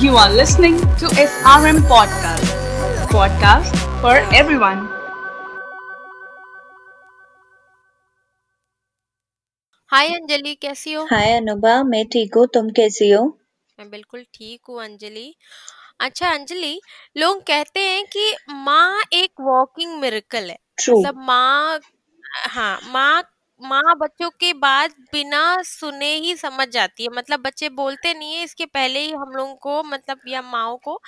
You are listening to SRM Podcast. Podcast for everyone. हाय अंजलि कैसी हो? हाय अनुभा मैं ठीक हूँ. तुम कैसी हो? मैं बिल्कुल ठीक हूँ अंजलि। अच्छा अंजलि लोग कहते हैं कि माँ एक वॉकिंग मिरेकल है। मतलब माँ हाँ माँ माँ बच्चों के बात बिना सुने ही समझ जाती है। मतलब बच्चे बोलते नहीं है, इसके पहले ही हम लोगों को मतलब या माओ को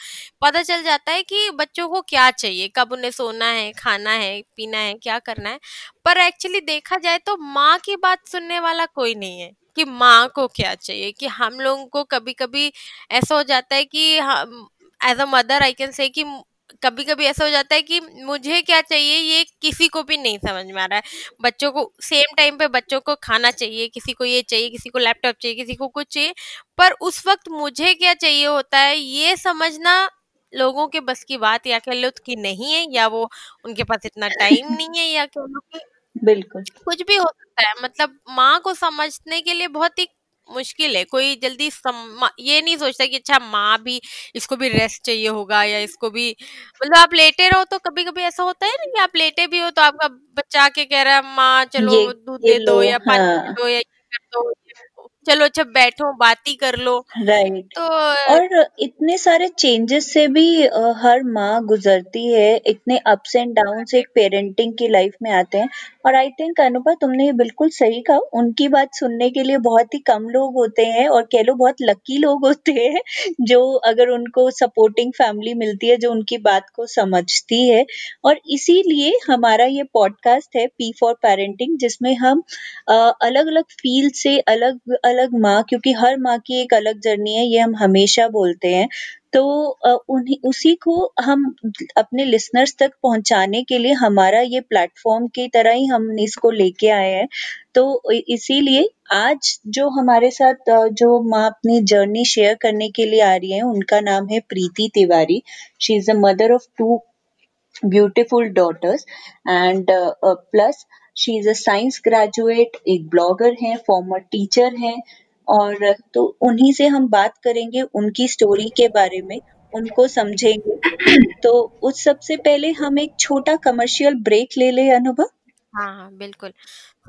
पता चल जाता है कि बच्चों को क्या चाहिए, कब उन्हें सोना है, खाना है, पीना है, क्या करना है। पर एक्चुअली देखा जाए तो माँ की बात सुनने वाला कोई नहीं है कि माँ को क्या चाहिए, कि हम लोगों को कभी कभी ऐसा हो जाता है कि as a mother I can say कि कभी कभी ऐसा हो जाता है कि मुझे क्या चाहिए ये किसी को भी नहीं समझ में आ रहा है। बच्चों को सेम टाइम पे बच्चों को खाना चाहिए किसी को ये चाहिए किसी को लैपटॉप चाहिए किसी को कुछ चाहिए। पर उस वक्त मुझे क्या चाहिए होता है ये समझना लोगों के बस की बात या कह लो कि नहीं है या वो उनके पास इतना टाइम नहीं है या कह लो कि बिल्कुल। कुछ भी हो सकता है। मतलब माँ को समझने के लिए बहुत ही मुश्किल है कोई जल्दी सम, ये नहीं सोचता कि अच्छा माँ भी इसको भी रेस्ट चाहिए होगा या इसको भी मतलब आप लेटे रहो तो कभी कभी ऐसा होता है ना कि आप लेटे भी हो तो आपका बच्चा आके कह रहा है माँ चलो ये दूध ये दे दो या पानी दे हाँ। दो या ये कर दो चलो अच्छा बैठो बात ही कर लो। राइट तो और इतने सारे चेंजेस से भी अ, हर माँ गुजरती है इतने अप्स एंड डाउन एक पेरेंटिंग की लाइफ में आते हैं। और आई थिंक अनुभा तुमने ये बिल्कुल सही कहा। उनकी बात सुनने के लिए बहुत ही कम लोग होते हैं और कह लो बहुत लकी लोग होते हैं, जो अगर उनको सपोर्टिंग फैमिली मिलती है, जो उनकी बात को समझती है। और इसीलिए हमारा ये पॉडकास्ट है पी फॉर पेरेंटिंग जिसमें हम अलग अलग फ़ील्ड से अलग अलग माँ, क्योंकि हर माँ की एक अलग जर्नी है, ये हम हमेशा बोलते हैं। तो उन्हीं, उसी को हम अपने लिसनर्स तक पहुँचाने के लिए हमारा ये प्लेटफॉर्म की तरह ही हम इसको लेके आए हैं। तो इसीलिए आज जो हमारे साथ जो माँ अपनी जर्नी शेयर करने के लिए आ रही है, उनका नाम है Preeti Tiwari. She is a mother of two beautiful daughters and plus she is a science graduate, एक ब्लॉगर हैं फॉर्मर टीचर हैं। और तो उन्हीं से हम बात करेंगे, उनकी स्टोरी के बारे में, उनको समझेंगे। तो उस सबसे पहले हम एक छोटा कमर्शियल ब्रेक ले ले, अनुभव। हाँ हाँ बिल्कुल।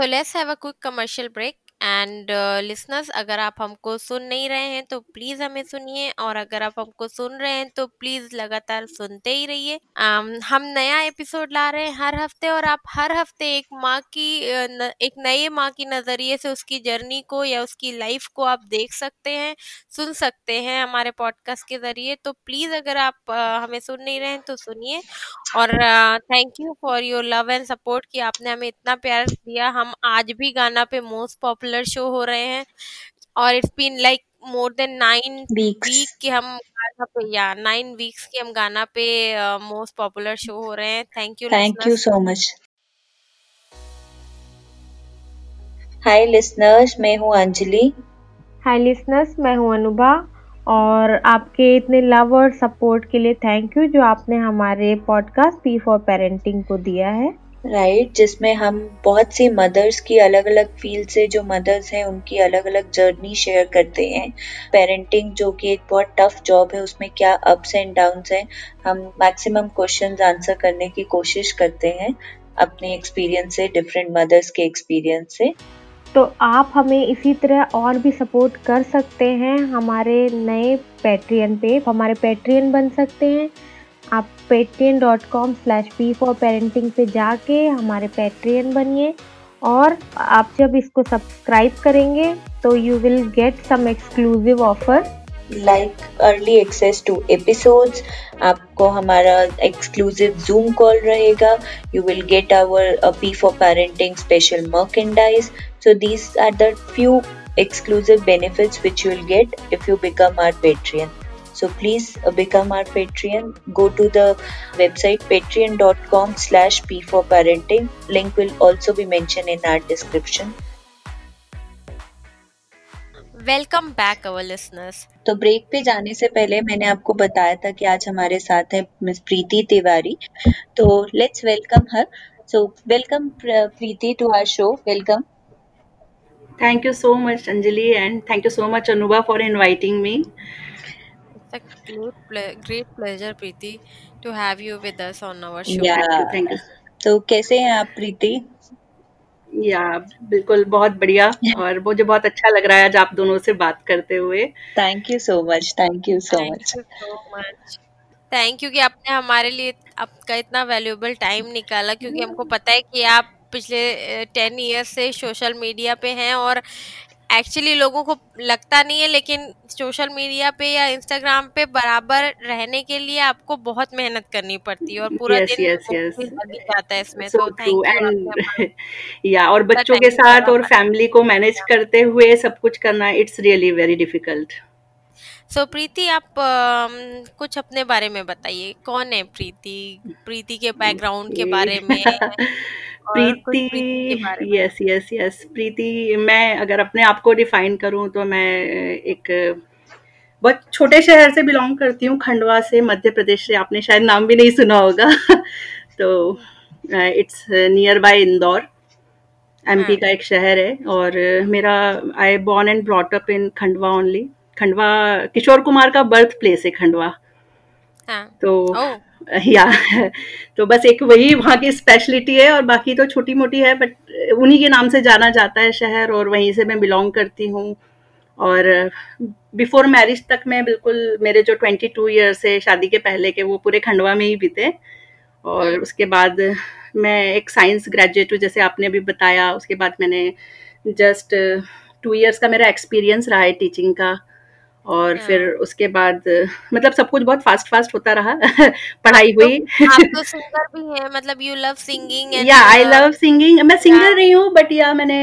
So, let's have a quick commercial break and listeners अगर आप हमको सुन नहीं रहे हैं तो प्लीज़ हमें सुनिए। और अगर आप हमको सुन रहे हैं तो प्लीज़ लगातार सुनते ही रहिए। Um, हम नया एपिसोड ला रहे हैं हर हफ़्ते और आप हर हफ़्ते एक माँ की न, एक नए माँ की नज़रिए से उसकी जर्नी को या उसकी लाइफ को आप देख सकते हैं सुन सकते हैं हमारे पॉडकास्ट के ज़रिए। तो प्लीज़ अगर आप अ, हमें सुन नहीं रहे हैं तो सुनिए। और thank you for your love and support कि आपने हमें इतना प्यार दिया। हम आज भी गाना पे मोस्ट पॉपुलर शो हो रहे हैं और it's been like more than nine weeks week कि हम गाना पे या नाइन वीक्स की हम गाना पे मोस्ट पॉपुलर शो हो रहे हैं। Thank you thank you so much hi listeners मैं हूँ अंजलि। हाय लिसनर्स मैं हूँ अनुभा। और आपके इतने लव और सपोर्ट के लिए थैंक यू जो आपने हमारे पॉडकास्ट पी फॉर पेरेंटिंग को दिया है। राइट right, जिसमें हम बहुत सी मदर्स की अलग अलग फ़ील्ड से जो मदर्स हैं उनकी अलग अलग जर्नी शेयर करते हैं। पेरेंटिंग जो कि एक बहुत टफ जॉब है उसमें क्या अप्स एंड डाउन्स हैं हम मैक्सिमम क्वेश्चंस आंसर करने की कोशिश करते हैं अपने एक्सपीरियंस से डिफरेंट मदर्स के एक्सपीरियंस से। तो आप हमें इसी तरह और भी सपोर्ट कर सकते हैं हमारे नए पेट्रियन पे। हमारे पेट्रियन बन सकते हैं। आप Patreon dot com slash P for parenting पे जाके हमारे पेट्रियन बनिए और आप जब इसको सब्सक्राइब करेंगे तो you will get some exclusive offer like early access to episodes आपको हमारा एक्सक्लूसिव जूम कॉल रहेगा। You will get our P for parenting special merchandise so these are the few exclusive benefits which you will get if you become our patreon so please uh, become our patreon go to the website patreon.com slash p for parenting link will also be mentioned in our description welcome back our listeners तो break पे जाने से पहले मैंने आपको बताया था कि आज हमारे साथ है मिस प्रीति तिवारी तो let's welcome her so welcome Preeti to our show welcome thank you so much Anjali and thank you so much Anubha for inviting me great pleasure Preeti to have you with us on our show yeah thank you तो कैसे हैं आप प्रीति या बिल्कुल बहुत बढ़िया और मुझे बहुत अच्छा लग रहा है आज आप दोनों से बात करते हुए। Thank you so much thank you so much thank you कि आपने हमारे लिए आपका इतना वैल्यूएबल टाइम निकाला क्योंकि हमको पता है कि आप पिछले टेन ईयर से सोशल मीडिया पे हैं और एक्चुअली लोगों को लगता नहीं है लेकिन सोशल मीडिया पे या इंस्टाग्राम पे बराबर रहने के लिए आपको बहुत मेहनत करनी पड़ती है और पूरा यस दिन भी लग जाता है इसमें। सो तो थैंक यू एंड या और बच्चों के साथ और फैमिली को मैनेज करते हुए सब कुछ करना it's really very difficult so Preeti आप अम, कुछ अपने बारे में बताइए। कौन है प्रीति? प्रीति के बैकग्राउंड के बारे में? Preeti yes yes yes. Preeti मैं अगर अपने आप को डिफाइन करूँ तो मैं एक बहुत छोटे शहर से बिलोंग करती हूँ खंडवा से मध्य प्रदेश से आपने शायद नाम भी नहीं सुना होगा। तो it's near by Indore. MP हाँ। का एक शहर है और मेरा I born and brought up in Khandwa only Khandwa Kishore Kumar का बर्थ प्लेस है खंडवा। हाँ। तो ओह। या तो बस एक वही वहाँ की स्पेशलिटी है और बाकी तो छोटी मोटी है बट उन्हीं के नाम से जाना जाता है शहर और वहीं से मैं बिलोंग करती हूँ। और बिफोर मैरिज तक मैं बिल्कुल, मेरे जो 22 टू ईयर्स है शादी के पहले के, वो पूरे खंडवा में ही बीते। और उसके बाद मैं एक साइंस ग्रेजुएट हूँ, जैसे आपने अभी बताया, उसके बाद मैंने जस्ट टू ईयर्स का मेरा एक्सपीरियंस रहा है टीचिंग का। और फिर हाँ उसके बाद मतलब सब कुछ बहुत फास्ट फास्ट होता रहा पढ़ाई तो हुई। आप तो सिंगर भी है मतलब you love singing yeah I love singing मैं सिंगर रही हूँ बट या मैंने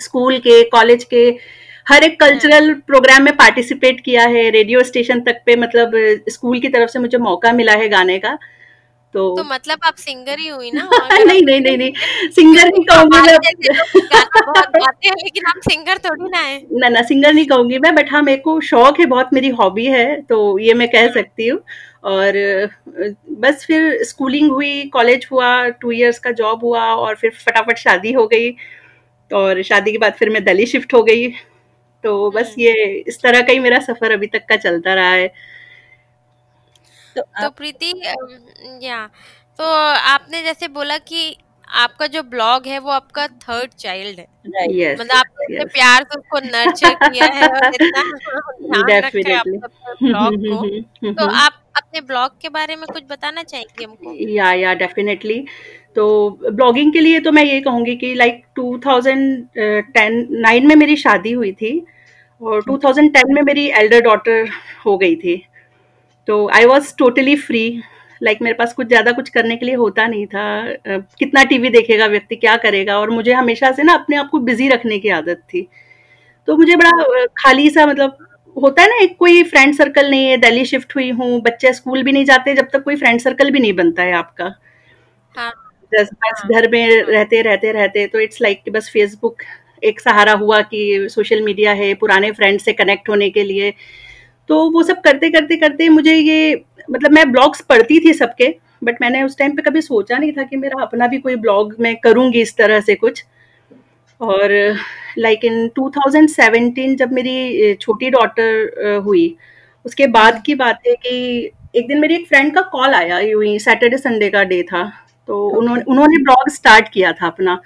स्कूल के कॉलेज के हर एक कल्चरल प्रोग्राम में पार्टिसिपेट किया है। रेडियो स्टेशन तक पे मतलब स्कूल की तरफ़ से मुझे मौका मिला है गाने का। तो तो मतलब आप सिंगर ही हुई ना नहीं नहीं नहीं नहीं। सिंगर नहीं कहूँगी मैं। हैं लेकिन आप सिंगर थोड़ी ना है। ना ना सिंगर नहीं कहूँगी मैं बट हाँ मेरे को शौक है बहुत मेरी हॉबी है तो ये मैं कह सकती हूँ। और बस फिर स्कूलिंग हुई कॉलेज हुआ टू इयर्स का जॉब हुआ और फिर फटाफट शादी हो गई। और शादी के बाद फिर मैं दिल्ली शिफ्ट हो गई। तो बस हम्म। ये इस तरह का ही मेरा सफ़र अभी तक का चलता रहा है। तो तो आप प्रीति अम, या तो आपने जैसे बोला कि आपका जो ब्लॉग है वो आपका थर्ड चाइल्ड है। राइट यस मतलब आपने इतने यस प्यार से उसको नर्चर किया है और इतना ध्यान रखा है आपने अपने ब्लॉग को। तो आप अपने ब्लॉग के बारे में कुछ बताना चाहेंगे हमको या या डेफिनेटली तो ब्लॉगिंग के लिए तो मैं ये कहूँगी कि लाइक 2010 नाइन में मेरी शादी हुई थी और 2010 में मेरी एल्डर डॉटर हो गई थी तो I was totally free like मेरे पास कुछ ज़्यादा कुछ करने के लिए होता नहीं था। कितना टीवी देखेगा व्यक्ति क्या करेगा? और मुझे हमेशा से ना अपने आप को बिज़ी रखने की आदत थी। तो मुझे बड़ा खाली सा मतलब होता है ना एक कोई फ्रेंड सर्कल नहीं है दिल्ली शिफ्ट हुई हूँ बच्चे स्कूल भी नहीं जाते जब तक कोई फ्रेंड सर्कल भी नहीं बनता है आपका। हाँ। बस हाँ। घर में रहते रहते रहते तो इट्स लाइक कि बस फेसबुक एक सहारा हुआ कि सोशल मीडिया है पुराने फ्रेंड से कनेक्ट होने के लिए। तो वो सब करते करते करते मुझे ये मतलब मैं ब्लॉग्स पढ़ती थी सबके बट मैंने उस टाइम पे कभी सोचा नहीं था कि मेरा अपना भी कोई ब्लॉग मैं करूँगी इस तरह से कुछ। और लाइक इन 2017 जब मेरी छोटी डॉटर हुई उसके बाद की बात है कि एक दिन मेरी एक फ्रेंड का कॉल आया यूँ ही सैटरडे संडे का डे था तो उन्होंने उन्होंने ब्लॉग स्टार्ट किया था अपना।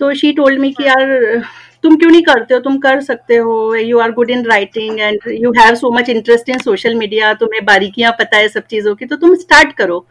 तो शी टोल्ड मी कि यार तुम क्यों नहीं करते हो? तुम कर सकते हो। You are good in writing and you have so much interest in social media तुम्हें बारीकियाँ पता है सब चीज़ों की तो तुम स्टार्ट करो।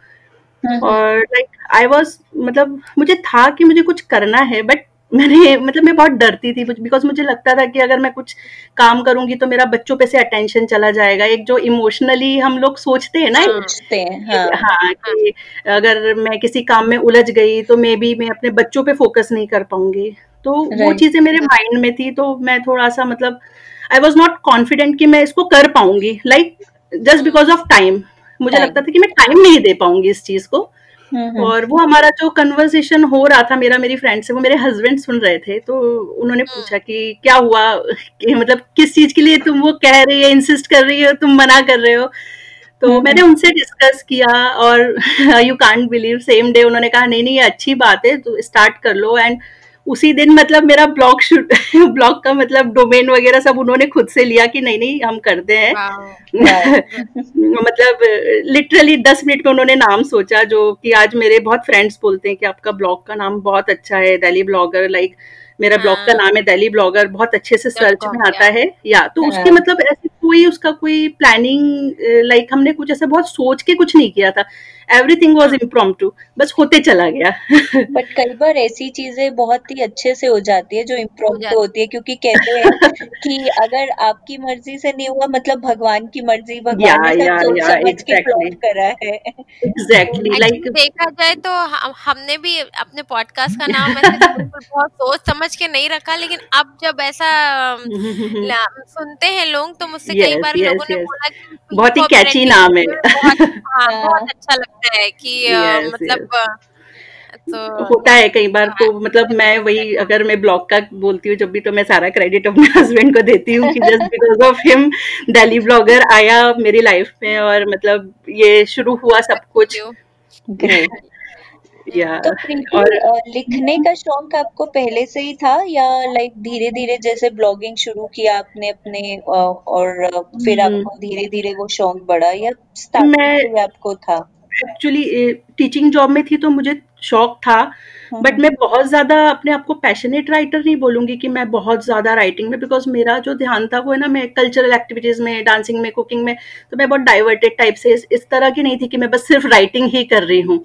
और लाइक आई वाज मतलब मुझे था कि मुझे कुछ करना है बट मैंने मतलब मैं बहुत डरती थी बिकॉज़ मुझे लगता था कि अगर मैं कुछ काम करूँगी तो मेरा बच्चों पे से अटेंशन चला जाएगा। एक जो इमोशनली हम लोग सोचते हैं ना सोचते हैं हाँ। हाँ कि अगर मैं किसी काम में उलझ गई तो मे बी मैं अपने बच्चों पे फोकस नहीं कर पाऊँगी। तो वो चीज़ें मेरे माइंड में थी तो मैं थोड़ा सा मतलब आई वॉज़ नॉट कॉन्फिडेंट कि मैं इसको कर पाऊँगी। Like just because of time मुझे. लगता था कि मैं टाइम नहीं दे पाऊँगी इस चीज़ को। हम्म, हम्म, और वो हमारा जो कन्वर्सेशन हो रहा था मेरा मेरी फ्रेंड से वो मेरे हस्बैंड सुन रहे थे तो उन्होंने पूछा कि क्या हुआ? कि मतलब किस चीज़ के लिए तुम वो कह रही है इंसिस्ट कर रही हो तुम मना कर रहे हो? तो मैंने उनसे डिस्कस किया और you can't believe same day उन्होंने कहा नहीं नहीं ये अच्छी बात है तो स्टार्ट कर लो. एंड उसी दिन मतलब मेरा ब्लॉग शूट ब्लॉग का मतलब डोमेन वगैरह सब उन्होंने खुद से लिया कि नहीं नहीं हम करते हैं। मतलब लिटरली दस मिनट में उन्होंने नाम सोचा जो कि आज मेरे बहुत फ्रेंड्स बोलते हैं कि आपका ब्लॉग का नाम बहुत अच्छा है दिल्ली ब्लॉगर लाइक मेरा ब्लॉग का हाँ। नाम है दिल्ली ब्लॉगर बहुत अच्छे से सर्च में आता है। या तो उसके हाँ। मतलब ऐसे कोई उसका कोई प्लानिंग लाइक हमने कुछ ऐसा बहुत सोच के कुछ नहीं किया था। एवरीथिंग वॉज़ इम्प्रोम्प्टू बस होते चला गया। बट कई बार ऐसी चीज़ें बहुत ही अच्छे से हो जाती है जो इम्प्रोम्प्टू होती है क्योंकि कहते हैं कि अगर आपकी मर्ज़ी से नहीं हुआ मतलब भगवान की मर्ज़ी भगवान ने सब सोच समझ के प्लॉट करा है। एग्जैक्टली लाइक देखा जाए तो हमने भी अपने पॉडकास्ट का नाम ऐसे बहुत सोच समझ के नहीं रखा लेकिन अब जब ऐसा सुनते हैं लोग तो मुझसे कई बार लोगों ने बोला बहुत ही कैची नाम है। हाँ, बहुत अच्छा लगता लगता है कि yes, मतलब yes. तो होता है कई बार तो मतलब मैं वही अगर मैं ब्लॉग का बोलती हूँ जब भी तो मैं सारा क्रेडिट अपने हस्बैंड को देती हूँ कि just because of him Delhi blogger आया मेरी लाइफ में और मतलब ये शुरू हुआ सब कुछ। या तो और लिखने का शौक आपको पहले से ही था या लाइक धीरे धीरे जैसे ब्लॉगिंग शुरू किया आपने अपने और फिर हम्म। आपको धीरे धीरे वो शौक बढ़ा या स्टार्टिंग आपको था? एक्चुअली टीचिंग जॉब में थी तो मुझे शौक था बट हम्म। मैं बहुत ज़्यादा अपने आप को पैशनेट राइटर नहीं बोलूँगी कि मैं बहुत ज़्यादा राइटिंग में बिकॉज़ मेरा जो ध्यान था वो है ना मैं कल्चरल एक्टिविटीज़ में डांसिंग में कुकिंग में तो मैं बहुत डाइवर्टेड टाइप से इस, इस तरह की नहीं थी कि मैं बस सिर्फ़ राइटिंग ही कर रही हूँ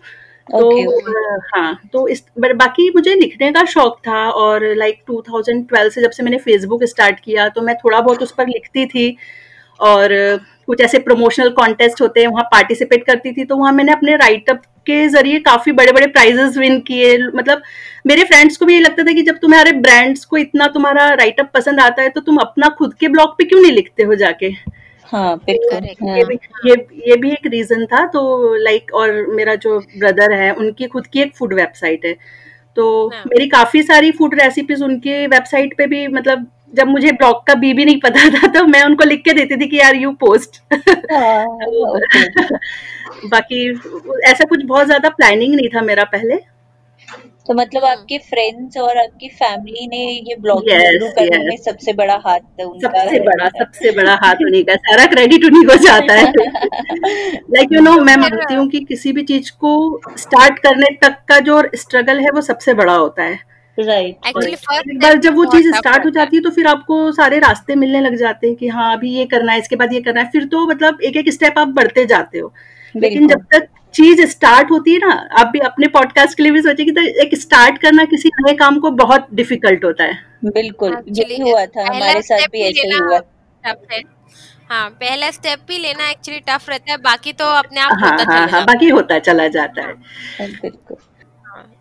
तो okay, हाँ तो इस बाकी मुझे लिखने का शौक था और लाइक 2012 से जब से मैंने फेसबुक स्टार्ट किया तो मैं थोड़ा बहुत उस पर लिखती थी और कुछ ऐसे प्रमोशनल कॉन्टेस्ट होते हैं वहाँ पार्टिसिपेट करती थी तो वहाँ मैंने अपने राइटअप के ज़रिए काफ़ी बड़े बड़े प्राइजेस विन किए मतलब मेरे फ्रेंड्स को भी ये लगता था कि जब तुम्हारे ब्रांड्स को इतना तुम्हारा राइटअप पसंद आता है तो तुम अपना खुद के ब्लॉग पे क्यों नहीं लिखते हो जाके हाँ हाँ. ये भी ये ये भी एक रीजन था तो लाइक और मेरा जो ब्रदर है उनकी खुद की एक फ़ूड वेबसाइट है तो हाँ. मेरी काफ़ी सारी फ़ूड रेसिपीज़ उनके वेबसाइट पे भी मतलब जब मुझे ब्लॉग का बी भी नहीं पता था तो मैं उनको लिख के देती थी कि यार यू पोस्ट बाकी ऐसा कुछ बहुत ज़्यादा प्लानिंग नहीं था मेरा पहले। तो मतलब आपके फ्रेंड्स और आपकी फैमिली ने ये ब्लॉग शुरू करने में सबसे बड़ा हाथ उनका सबसे बड़ा सबसे बड़ा हाथ उन्हीं का सारा क्रेडिट उन्हीं को जाता है। लाइक यू नो मैं मानती हूँ कि किसी भी चीज़ को स्टार्ट करने तक का जो स्ट्रगल है वो सबसे बड़ा होता है। एक बार जब वो चीज़ स्टार्ट हो जाती है तो फिर आपको सारे रास्ते मिलने लग जाते हैं कि हाँ अभी ये करना है इसके बाद ये करना है। फिर तो मतलब एक एक स्टेप आप बढ़ते जाते हो। लेकिन जब तक चीज़ स्टार्ट होती है ना आप भी अपने पॉडकास्ट के लिए भी सोचेगी तो एक स्टार्ट करना किसी नए काम को बहुत डिफ़िकल्ट होता है। बिल्कुल यही हुआ था हमारे साथ भी ऐसे ही हुआ। हाँ। पहला स्टेप भी लेना एक्चुअली टफ रहता है बाकी तो अपने आप हाँ, होता हाँ, हाँ, बाकी होता चला जाता है। बिल्कुल।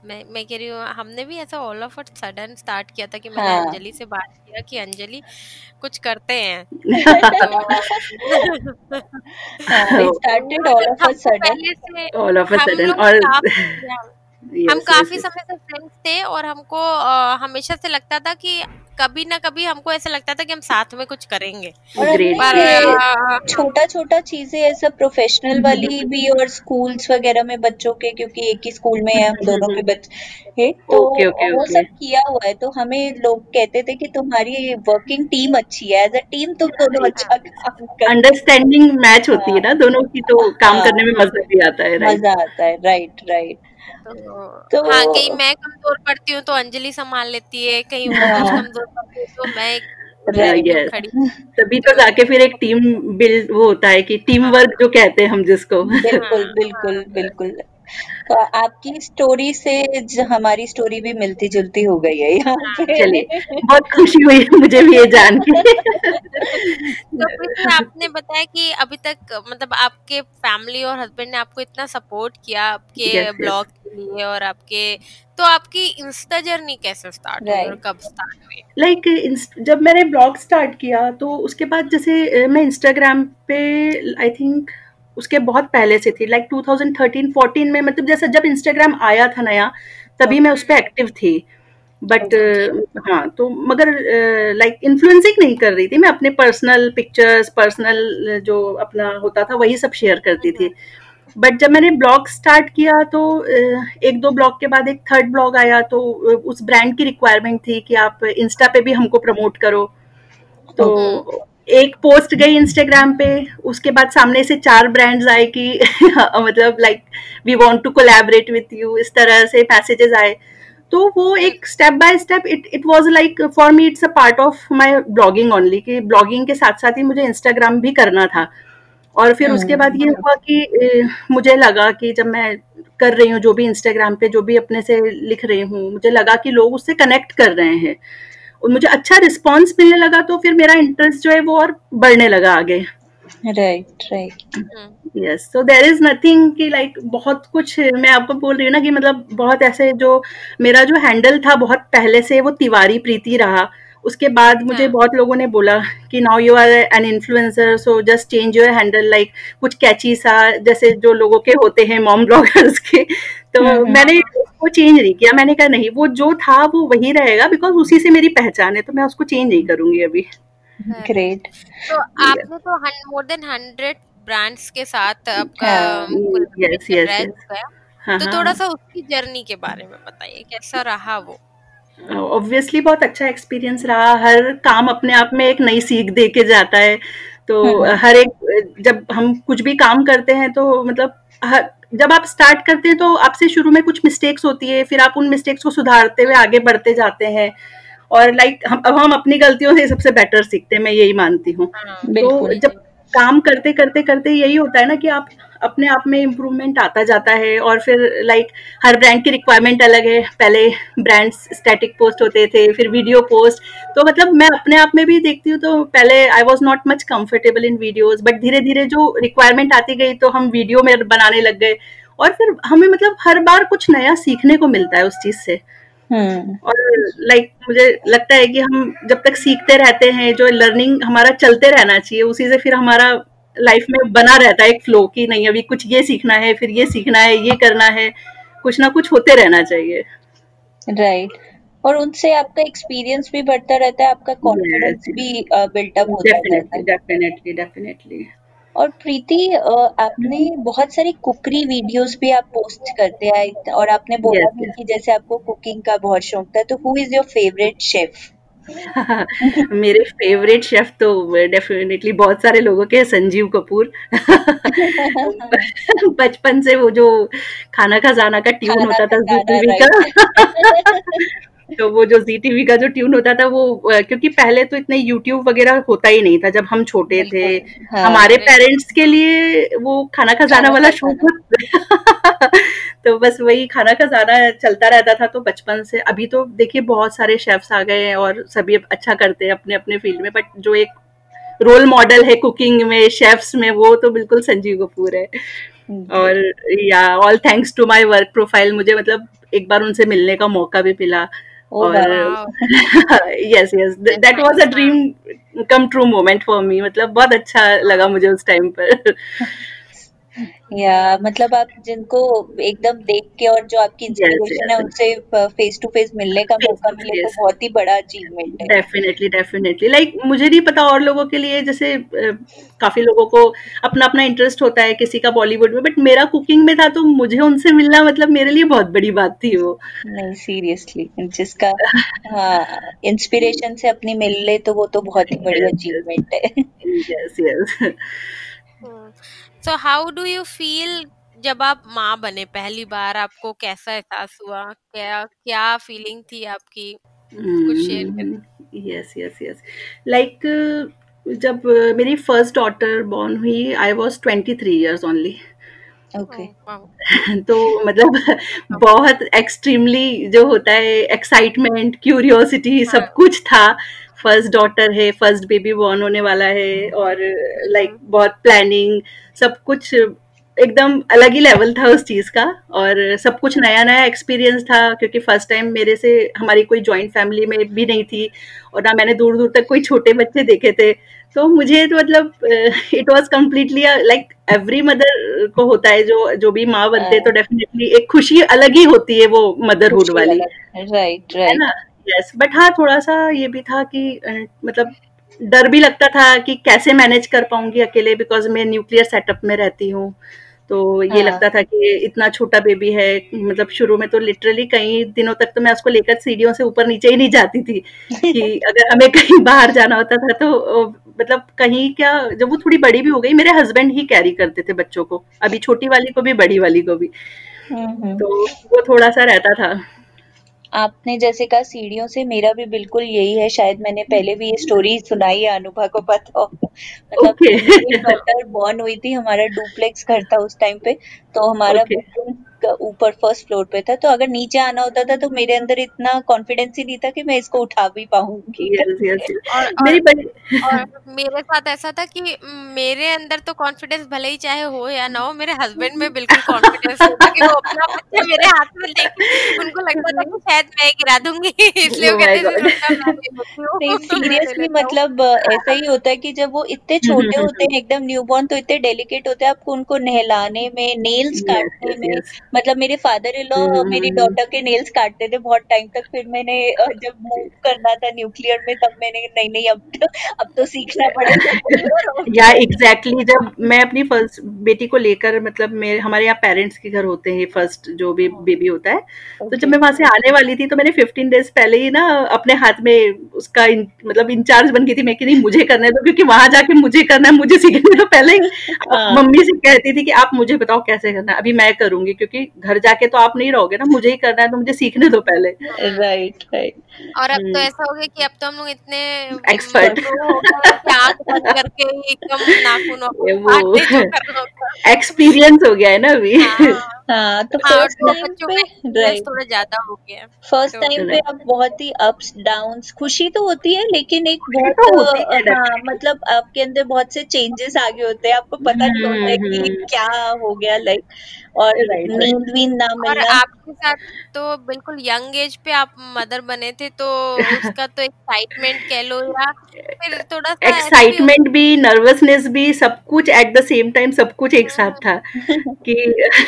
मैं मैं कह रही हूँ हमने भी ऐसा all of a sudden start किया था कि मैंने हाँ. अंजलि से बात किया कि अंजलि कुछ करते हैं। Started all of a sudden all of a sudden और हम काफ़ी समय से फ्रेंड्स थे और हमको आ, हमेशा से लगता था कि कभी ना कभी हमको ऐसा लगता था कि हम साथ में कुछ करेंगे। पर छोटा छोटा चीज़ें ऐसा प्रोफेशनल वाली भी और स्कूल्स वगैरह में बच्चों के क्योंकि एक ही स्कूल में है हम दोनों के बच्चे तो okay, okay, वो okay. सब किया हुआ है। तो हमें लोग कहते थे कि तुम्हारी वर्किंग टीम अच्छी है। एज अ टीम तुम दोनों अच्छा काम अंडरस्टैंडिंग मैच होती है ना दोनों की तो काम करने में मज़ा भी आता है मज़ा आता है राइट राइट तो, तो हाँ कहीं मैं कमज़ोर पड़ती हूँ तो अंजलि संभाल लेती है कहीं वो हाँ। कमज़ोर पड़ती है तो मैं तभी तो जाके फिर एक टीम बिल्ड वो होता है कि टीम वर्क हाँ। जो कहते हैं हम जिसको। बिल्कुल बिल्कुल बिल्कुल। तो आपकी स्टोरी से हमारी स्टोरी भी मिलती जुलती हो गई है यहाँ पे। चलिए बहुत खुशी हुई मुझे भी ये जान के। तो आपने बताया कि अभी तक मतलब आपके फैमिली और हस्बैंड ने आपको इतना सपोर्ट किया आपके ब्लॉग लिए और आपके तो आपकी इंस्टा जर्नी कैसे स्टार्ट हुई और कब स्टार्ट हुई? लाइक like, जब मैंने ब्लॉग स्टार्ट किया तो उसके बाद जैसे मैं इंस्टाग्राम पे आई थिंक उसके बहुत पहले से थी लाइक 2013 14 में मतलब जैसे जब इंस्टाग्राम आया था नया तभी मैं उस पर एक्टिव थी। बट uh, हाँ तो मगर लाइक uh, इन्फ्लुएंसिंग like, नहीं कर रही थी मैं अपने पर्सनल पिक्चर्स पर्सनल जो अपना होता था वही सब शेयर करती थी। बट जब मैंने ब्लॉग स्टार्ट किया तो एक दो ब्लॉग के बाद एक थर्ड ब्लॉग आया तो उस ब्रांड की रिक्वायरमेंट थी कि आप इंस्टा पे भी हमको प्रमोट करो। तो एक पोस्ट गई इंस्टाग्राम पे उसके बाद सामने से चार ब्रांड्स आए कि मतलब like we want to collaborate with you इस तरह से मैसेजेस आए। तो वो एक step by step it it was like for me it's a part of my blogging only कि ब्लॉगिंग के साथ साथ ही मुझे इंस्टाग्राम भी करना था। और फिर उसके हम्म। बाद ये हुआ कि मुझे लगा कि जब मैं कर रही हूँ जो भी इंस्टाग्राम पे जो भी अपने से लिख रही हूँ मुझे लगा कि लोग उससे कनेक्ट कर रहे हैं। और मुझे अच्छा रिस्पॉन्स मिलने लगा तो फिर मेरा इंटरेस्ट जो है वो और बढ़ने लगा आगे। Right right yes so there is nothing कि लाइक बहुत कुछ मैं आपको बोल रही हूँ ना कि मतलब बहुत ऐसे जो मेरा जो हैंडल था बहुत पहले से वो तिवारी प्रीति रहा। उसके बाद मुझे हाँ. बहुत लोगों ने बोला कि now you are an influencer so just change your handle like कुछ कैची सा जैसे जो लोगों के होते हैं मॉम ब्लॉगर्स के। तो हाँ, हाँ, मैंने उसको चेंज नहीं किया। मैंने कहा नहीं वो जो था वो वही रहेगा बिकॉज़ उसी से मेरी पहचान है तो मैं उसको चेंज नहीं करूँगी अभी। ग्रेट तो आपने तो मोर देन हंड्रेड ब्रांड्स के साथ आपका यस तो थोड़ा सा उसकी जर्नी के बारे में बताइए कैसा रहा वो? ऑब्वियसली बहुत अच्छा एक्सपीरियंस रहा। हर काम अपने आप में एक नई सीख दे के जाता है। तो हम्म। हर एक जब हम कुछ भी काम करते हैं तो मतलब हर जब आप स्टार्ट करते हैं तो आपसे शुरू में कुछ मिस्टेक्स होती है फिर आप उन मिस्टेक्स को सुधारते हुए आगे बढ़ते जाते हैं। और लाइक हम अब हम अपनी गलतियों से सबसे बेटर सीखते हैं मैं यही मानती हूँ। हाँ, तो जब काम करते करते करते यही होता है ना कि आप अपने आप में इम्प्रूवमेंट आता जाता है और फिर लाइक हर ब्रांड की रिक्वायरमेंट अलग है। पहले ब्रांड्स स्टैटिक पोस्ट होते थे, फिर वीडियो पोस्ट तो मतलब मैं अपने आप में भी देखती हूँ तो पहले I was not much comfortable in videos but धीरे धीरे जो रिक्वायरमेंट आती गई तो हम वीडियो में बनाने लग गए। और फिर हमें मतलब हर बार कुछ नया सीखने को मिलता है उस चीज़ से। और लाइक मुझे लगता है कि हम जब तक सीखते रहते हैं जो लर्निंग हमारा चलते रहना चाहिए उसी से फिर हमारा लाइफ में बना रहता है एक फ्लो कि नहीं अभी कुछ ये सीखना है फिर ये सीखना है ये करना है कुछ ना कुछ होते रहना चाहिए। Right right. और उनसे आपका एक्सपीरियंस भी बढ़ता रहता है आपका कॉन्फिडेंस भी बिल्टअप होता रहता है। डेफिनेटली डेफिनेटली और प्रीति आपने बहुत सारी कुकरी वीडियोस भी आप पोस्ट करते हैं और आपने बोला yes, भी कि जैसे आपको कुकिंग का बहुत शौक था तो who is your favourite chef मेरे फेवरेट शेफ तो डेफिनेटली बहुत सारे लोगों के संजीव कपूर। बचपन से वो जो खाना खजाना का ट्यून होता था जी का। तो वो जो जी टीवी का जो ट्यून होता था वो क्योंकि पहले तो इतने यूट्यूब वगैरह होता ही नहीं था जब हम छोटे थे। हाँ, हमारे पेरेंट्स के लिए वो खाना खजाना वाला शो तो बस वही खाना खजाना चलता रहता था तो बचपन से। अभी तो देखिए बहुत सारे शेफ्स आ गए हैं और सभी अच्छा करते हैं अपने अपने फ़ील्ड में बट जो एक रोल मॉडल है कुकिंग में शेफ्स में वो तो बिल्कुल संजीव कपूर है। और yeah all thanks to my work profile मुझे मतलब एक बार उनसे मिलने का मौका भी मिला। और yes yes that was a dream come true moment for me मतलब बहुत अच्छा लगा मुझे उस टाइम पर। या मतलब आप जिनको एकदम देख के और जो आपकी इंस्पिरेशन है उनसे फेस टू फेस मिलने का मौका मिले तो बहुत ही बड़ा अचीवमेंट है। डेफिनेटली डेफिनेटली लाइक मुझे नहीं पता और लोगों के लिए जैसे काफ़ी लोगों को अपना अपना इंटरेस्ट होता है किसी का बॉलीवुड में बट मेरा कुकिंग में था तो मुझे उनसे मिलना मतलब मेरे लिए बहुत बड़ी बात थी वो। नहीं सीरियसली जिसका हाँ इंस्पिरेशन से अपनी मिल ले तो वो तो बहुत ही बड़ी अचीवमेंट है। Yes yes so how do you feel जब आप माँ बने पहली बार? आपको कैसा एहसास हुआ? क्या क्या फीलिंग थी आपकी? कुछ share yes yes yes like जब मेरी फ़र्स्ट डॉटर बॉर्न हुई I was 23 years only okay तो मतलब बहुत एक्सट्रीमली जो होता है एक्साइटमेंट क्यूरियोसिटी सब हाँ। कुछ था। फ़र्स्ट डॉटर है फ़र्स्ट बेबी बॉर्न होने वाला है और लाइक like, बहुत प्लानिंग सब कुछ एकदम अलग ही लेवल था उस चीज़ का और सब कुछ नया नया एक्सपीरियंस था क्योंकि फ़र्स्ट टाइम मेरे से हमारी कोई जॉइंट फैमिली में भी नहीं थी और ना मैंने दूर दूर तक कोई छोटे बच्चे देखे थे। तो मुझे तो मतलब it was completely like every mother को होता है जो जो भी माँ बनते तो डेफिनेटली एक खुशी अलग ही होती है वो मदरहुड वाली। राइट राइट यस बट हाँ थोड़ा सा ये भी था कि मतलब डर भी लगता था कि कैसे मैनेज कर पाऊँगी अकेले बिकॉज़ मैं न्यूक्लियर सेटअप में रहती हूँ। तो ये हाँ। लगता था कि इतना छोटा बेबी है मतलब शुरू में तो लिटरली कई दिनों तक तो मैं उसको लेकर सीढ़ियों से ऊपर नीचे ही नहीं जाती थी कि अगर हमें कहीं बाहर जाना होता था तो मतलब कहीं क्या जब वो थोड़ी बड़ी भी हो गई मेरे हस्बैंड ही कैरी करते थे बच्चों को। अभी छोटी वाली को भी बड़ी वाली को भी। हम्म हम्म। तो वो थोड़ा सा रहता था। आपने जैसे कहा सीढ़ियों से मेरा भी बिल्कुल यही है। शायद मैंने पहले भी ये स्टोरी सुनाई है अनुभा को पता हो। मतलब डॉटर बॉर्न हुई थी हमारा डुप्लेक्स घर था उस टाइम पे तो हमारा. बेडरूम का ऊपर फ़र्स्ट फ्लोर पे था तो अगर नीचे आना होता था तो मेरे अंदर इतना कॉन्फिडेंस ही नहीं था कि मैं इसको उठा भी पाऊँगी। यस यस और और और मेरे साथ ऐसा था कि मेरे अंदर तो कॉन्फिडेंस भले ही चाहे हो या ना हो मेरे हस्बैंड में बिल्कुल कॉन्फिडेंस था कि वो अपना बच्चा मेरे हाथ में लेके उनको लगता था कि शायद मैं गिरा दूँगी इसलिए वो कहते थे गॉड बेटा मैं नहीं नहीं होती मैं ले सीरियसली मतलब ऐसा ही होता है कि जब वो इतने छोटे होते हैं एकदम न्यूबॉर्न तो इतने डेलिकेट होते हैं आपको उनको नहलाने में नेल्स काटने में मतलब मेरे फादर इन लॉ मेरी डॉटर के नेल्स काटते थे बहुत टाइम तक। फिर मैंने जब मूव करना था न्यूक्लियर में तब मैंने नहीं नहीं अब तो अब तो सीखना पड़ेगा या एग्जैक्टली जब मैं अपनी फ़र्स्ट बेटी को लेकर मतलब मेरे हमारे यहाँ पेरेंट्स के घर होते हैं फ़र्स्ट जो भी बेबी होता है तो जब मैं वहाँ से आने वाली थी तो मैंने 15 डेज़ पहले ही ना अपने हाथ में उसका मतलब इंचार्ज बन गई थी मैं कि नहीं मुझे करने दो क्योंकि वहाँ जाके मुझे करना है मुझे सीखने दो पहले ही हाँ। मम्मी से कहती थी कि आप मुझे बताओ कैसे करना है अभी मैं करूँगी क्योंकि घर जाके तो आप नहीं रहोगे ना मुझे ही करना है तो मुझे सीखने दो पहले। राइट राइट और अब तो हम्म। ऐसा हो गया कि अब तो हम लोग इतने एक्सपर्ट हो हैं करके ही एकदम नाखूनों है। एक्सपीरियंस हो गया है ना अभी। हाँ तो हाँ फ़र्स्ट टाइम पे थोड़ा ज़्यादा हो गया फ़र्स्ट तो टाइम पे आप बहुत ही अप्स डाउन खुशी तो होती है लेकिन एक बहुत तो है मतलब आपके अंदर बहुत से चेंजेस आ गए होते हैं आपको पता नहीं होता है कि हम्म क्या हो गया लाइक और नींद वींद ना और मिलना। आपके साथ तो बिल्कुल यंग एज पे आप मदर बने थे तो उसका तो एक्साइटमेंट कह लो या फिर थोड़ा सा एक्साइटमेंट भी नर्वसनेस भी सब कुछ एट द सेम टाइम सब कुछ एक साथ था कि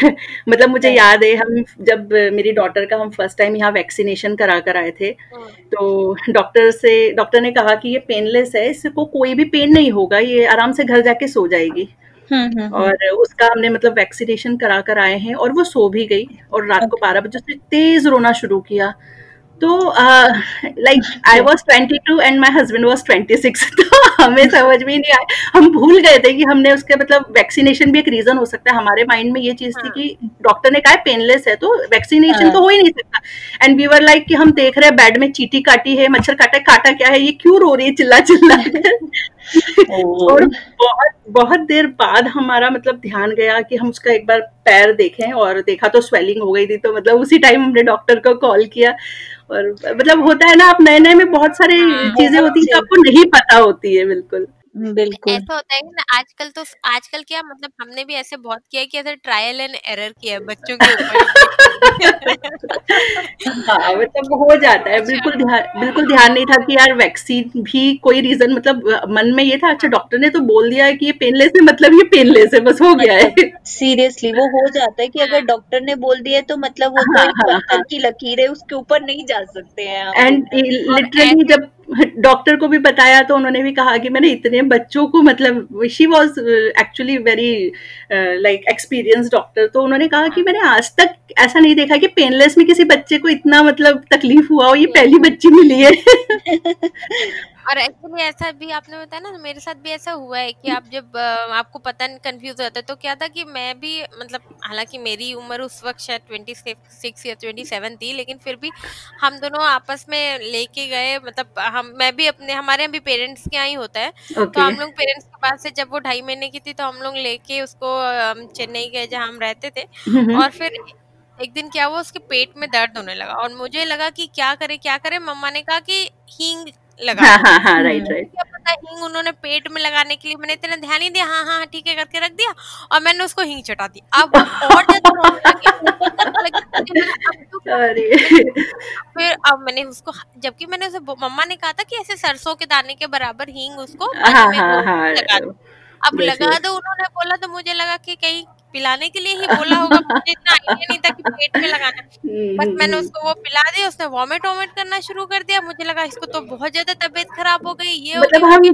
मतलब मुझे याद है हम जब मेरी डॉटर का हम फ़र्स्ट टाइम यहाँ वैक्सीनेशन करा कर आए थे हम्म, तो डॉक्टर से डॉक्टर ने कहा कि ये पेनलेस है इसको कोई भी पेन नहीं होगा ये आराम से घर जाके सो जाएगी। और उसका हमने मतलब वैक्सीनेशन करा कर आए हैं और वो सो भी गई और रात को बारह बजे उसने तेज रोना शुरू किया। तो like I was 22 and my husband was 26 तो हमें समझ में नहीं आया। हम भूल गए थे कि हमने उसके मतलब वैक्सीनेशन भी एक रीजन हो सकता है। हमारे माइंड में ये चीज़ थी हाँ। कि डॉक्टर ने कहा है पेनलेस है तो वैक्सीनेशन हाँ। तो हो ही नहीं सकता। एंड वी वर लाइक कि हम देख रहे हैं बेड में चीटी काटी है मच्छर काटा है काटा क्या है ये क्यों रो रही है? चिल्ला चिल्ला और बहुत बहुत देर बाद हमारा मतलब ध्यान गया कि हम उसका एक बार पैर देखें और देखा तो स्वेलिंग हो गई थी तो मतलब उसी टाइम हमने डॉक्टर को कॉल किया। और मतलब होता है ना आप नए नए में बहुत सारी हाँ चीज़ें होती है आपको नहीं पता होती है बिल्कुल। बिल्कुल। ऐसा होता है कि ना आजकल तो आजकल क्या मतलब हमने भी ऐसे बहुत किया है कि ऐसे ट्रायल एंड एरर किया है बच्चों के ऊपर। हाँ मतलब हो जाता है। बिल्कुल अच्छा ध्यान बिल्कुल ध्यान नहीं था कि यार वैक्सीन भी कोई रीजन मतलब मन में ये था अच्छा डॉक्टर ने तो बोल दिया है कि ये पेनलेस है मतलब ये पेनलेस है बस हो गया है। मतलब सीरियसली वो हो जाता है कि अगर डॉक्टर ने बोल दिया है तो मतलब वो तो हाँ एक हाँ पत्थर हाँ। की लकीर है उसके ऊपर नहीं जा सकते हैं एंड बिल्कुल लिटरली जब डॉक्टर को भी बताया तो उन्होंने भी कहा कि मैंने इतने बच्चों को मतलब she was actually very like experience doctor तो उन्होंने कहा कि मैंने आज तक ऐसा नहीं देखा कि पेनलेस में किसी बच्चे को इतना मतलब तकलीफ़ हुआ हो। ये पहली बच्ची मिली है। और एक्चुअली ऐसा भी आपने बताया ना मेरे साथ भी ऐसा हुआ है कि आप जब आपको पता नहीं कंफ्यूज होता है तो क्या था कि मैं भी मतलब हालाँकि मेरी उम्र उस वक्त शायद ट्वेंटी सिक्स या ट्वेंटी सेवन थी लेकिन फिर भी हम दोनों आपस में लेके गए मतलब हम मैं भी अपने हमारे यहाँ भी पेरेंट्स के यहाँ ही होता है। okay. तो हम लोग पेरेंट्स के पास से जब वो ढाई महीने की थी तो हम लोग लेके उसको चेन्नई गए जहाँ हम रहते थे। और फिर एक दिन क्या हुआ उसके पेट में दर्द होने लगा। और मुझे लगा कि क्या करे क्या करे? मम्मा ने कहा कि हींग लगा हाँ हाँ हाँ राइट हम्म। राइट पता हींग उन्होंने पेट में लगाने के लिए मैंने इतना ध्यान ही दिया। हाँ हाँ ठीक है करके रख दिया और मैंने उसको हींग चटा दी। अब और तो अरे। फिर अब मैंने उसको जबकि मैंने उसे मम्मा ने कहा था कि ऐसे सरसों के दाने के बराबर हींग उसको हाँ हाँ वो लगा दो। अब लगा दो उन्होंने बोला तो मुझे लगा कि कहीं पिलाने के लिए ही बोला होगा मुझे इतना आइडिया नहीं था कि पेट में लगाना है। बस मैंने उसको वो पिला दिया उसने वॉमिट वॉमिट करना शुरू कर दिया मुझे लगा इसको तो बहुत ज़्यादा तबीयत खराब हो गई ये हो मतलब हम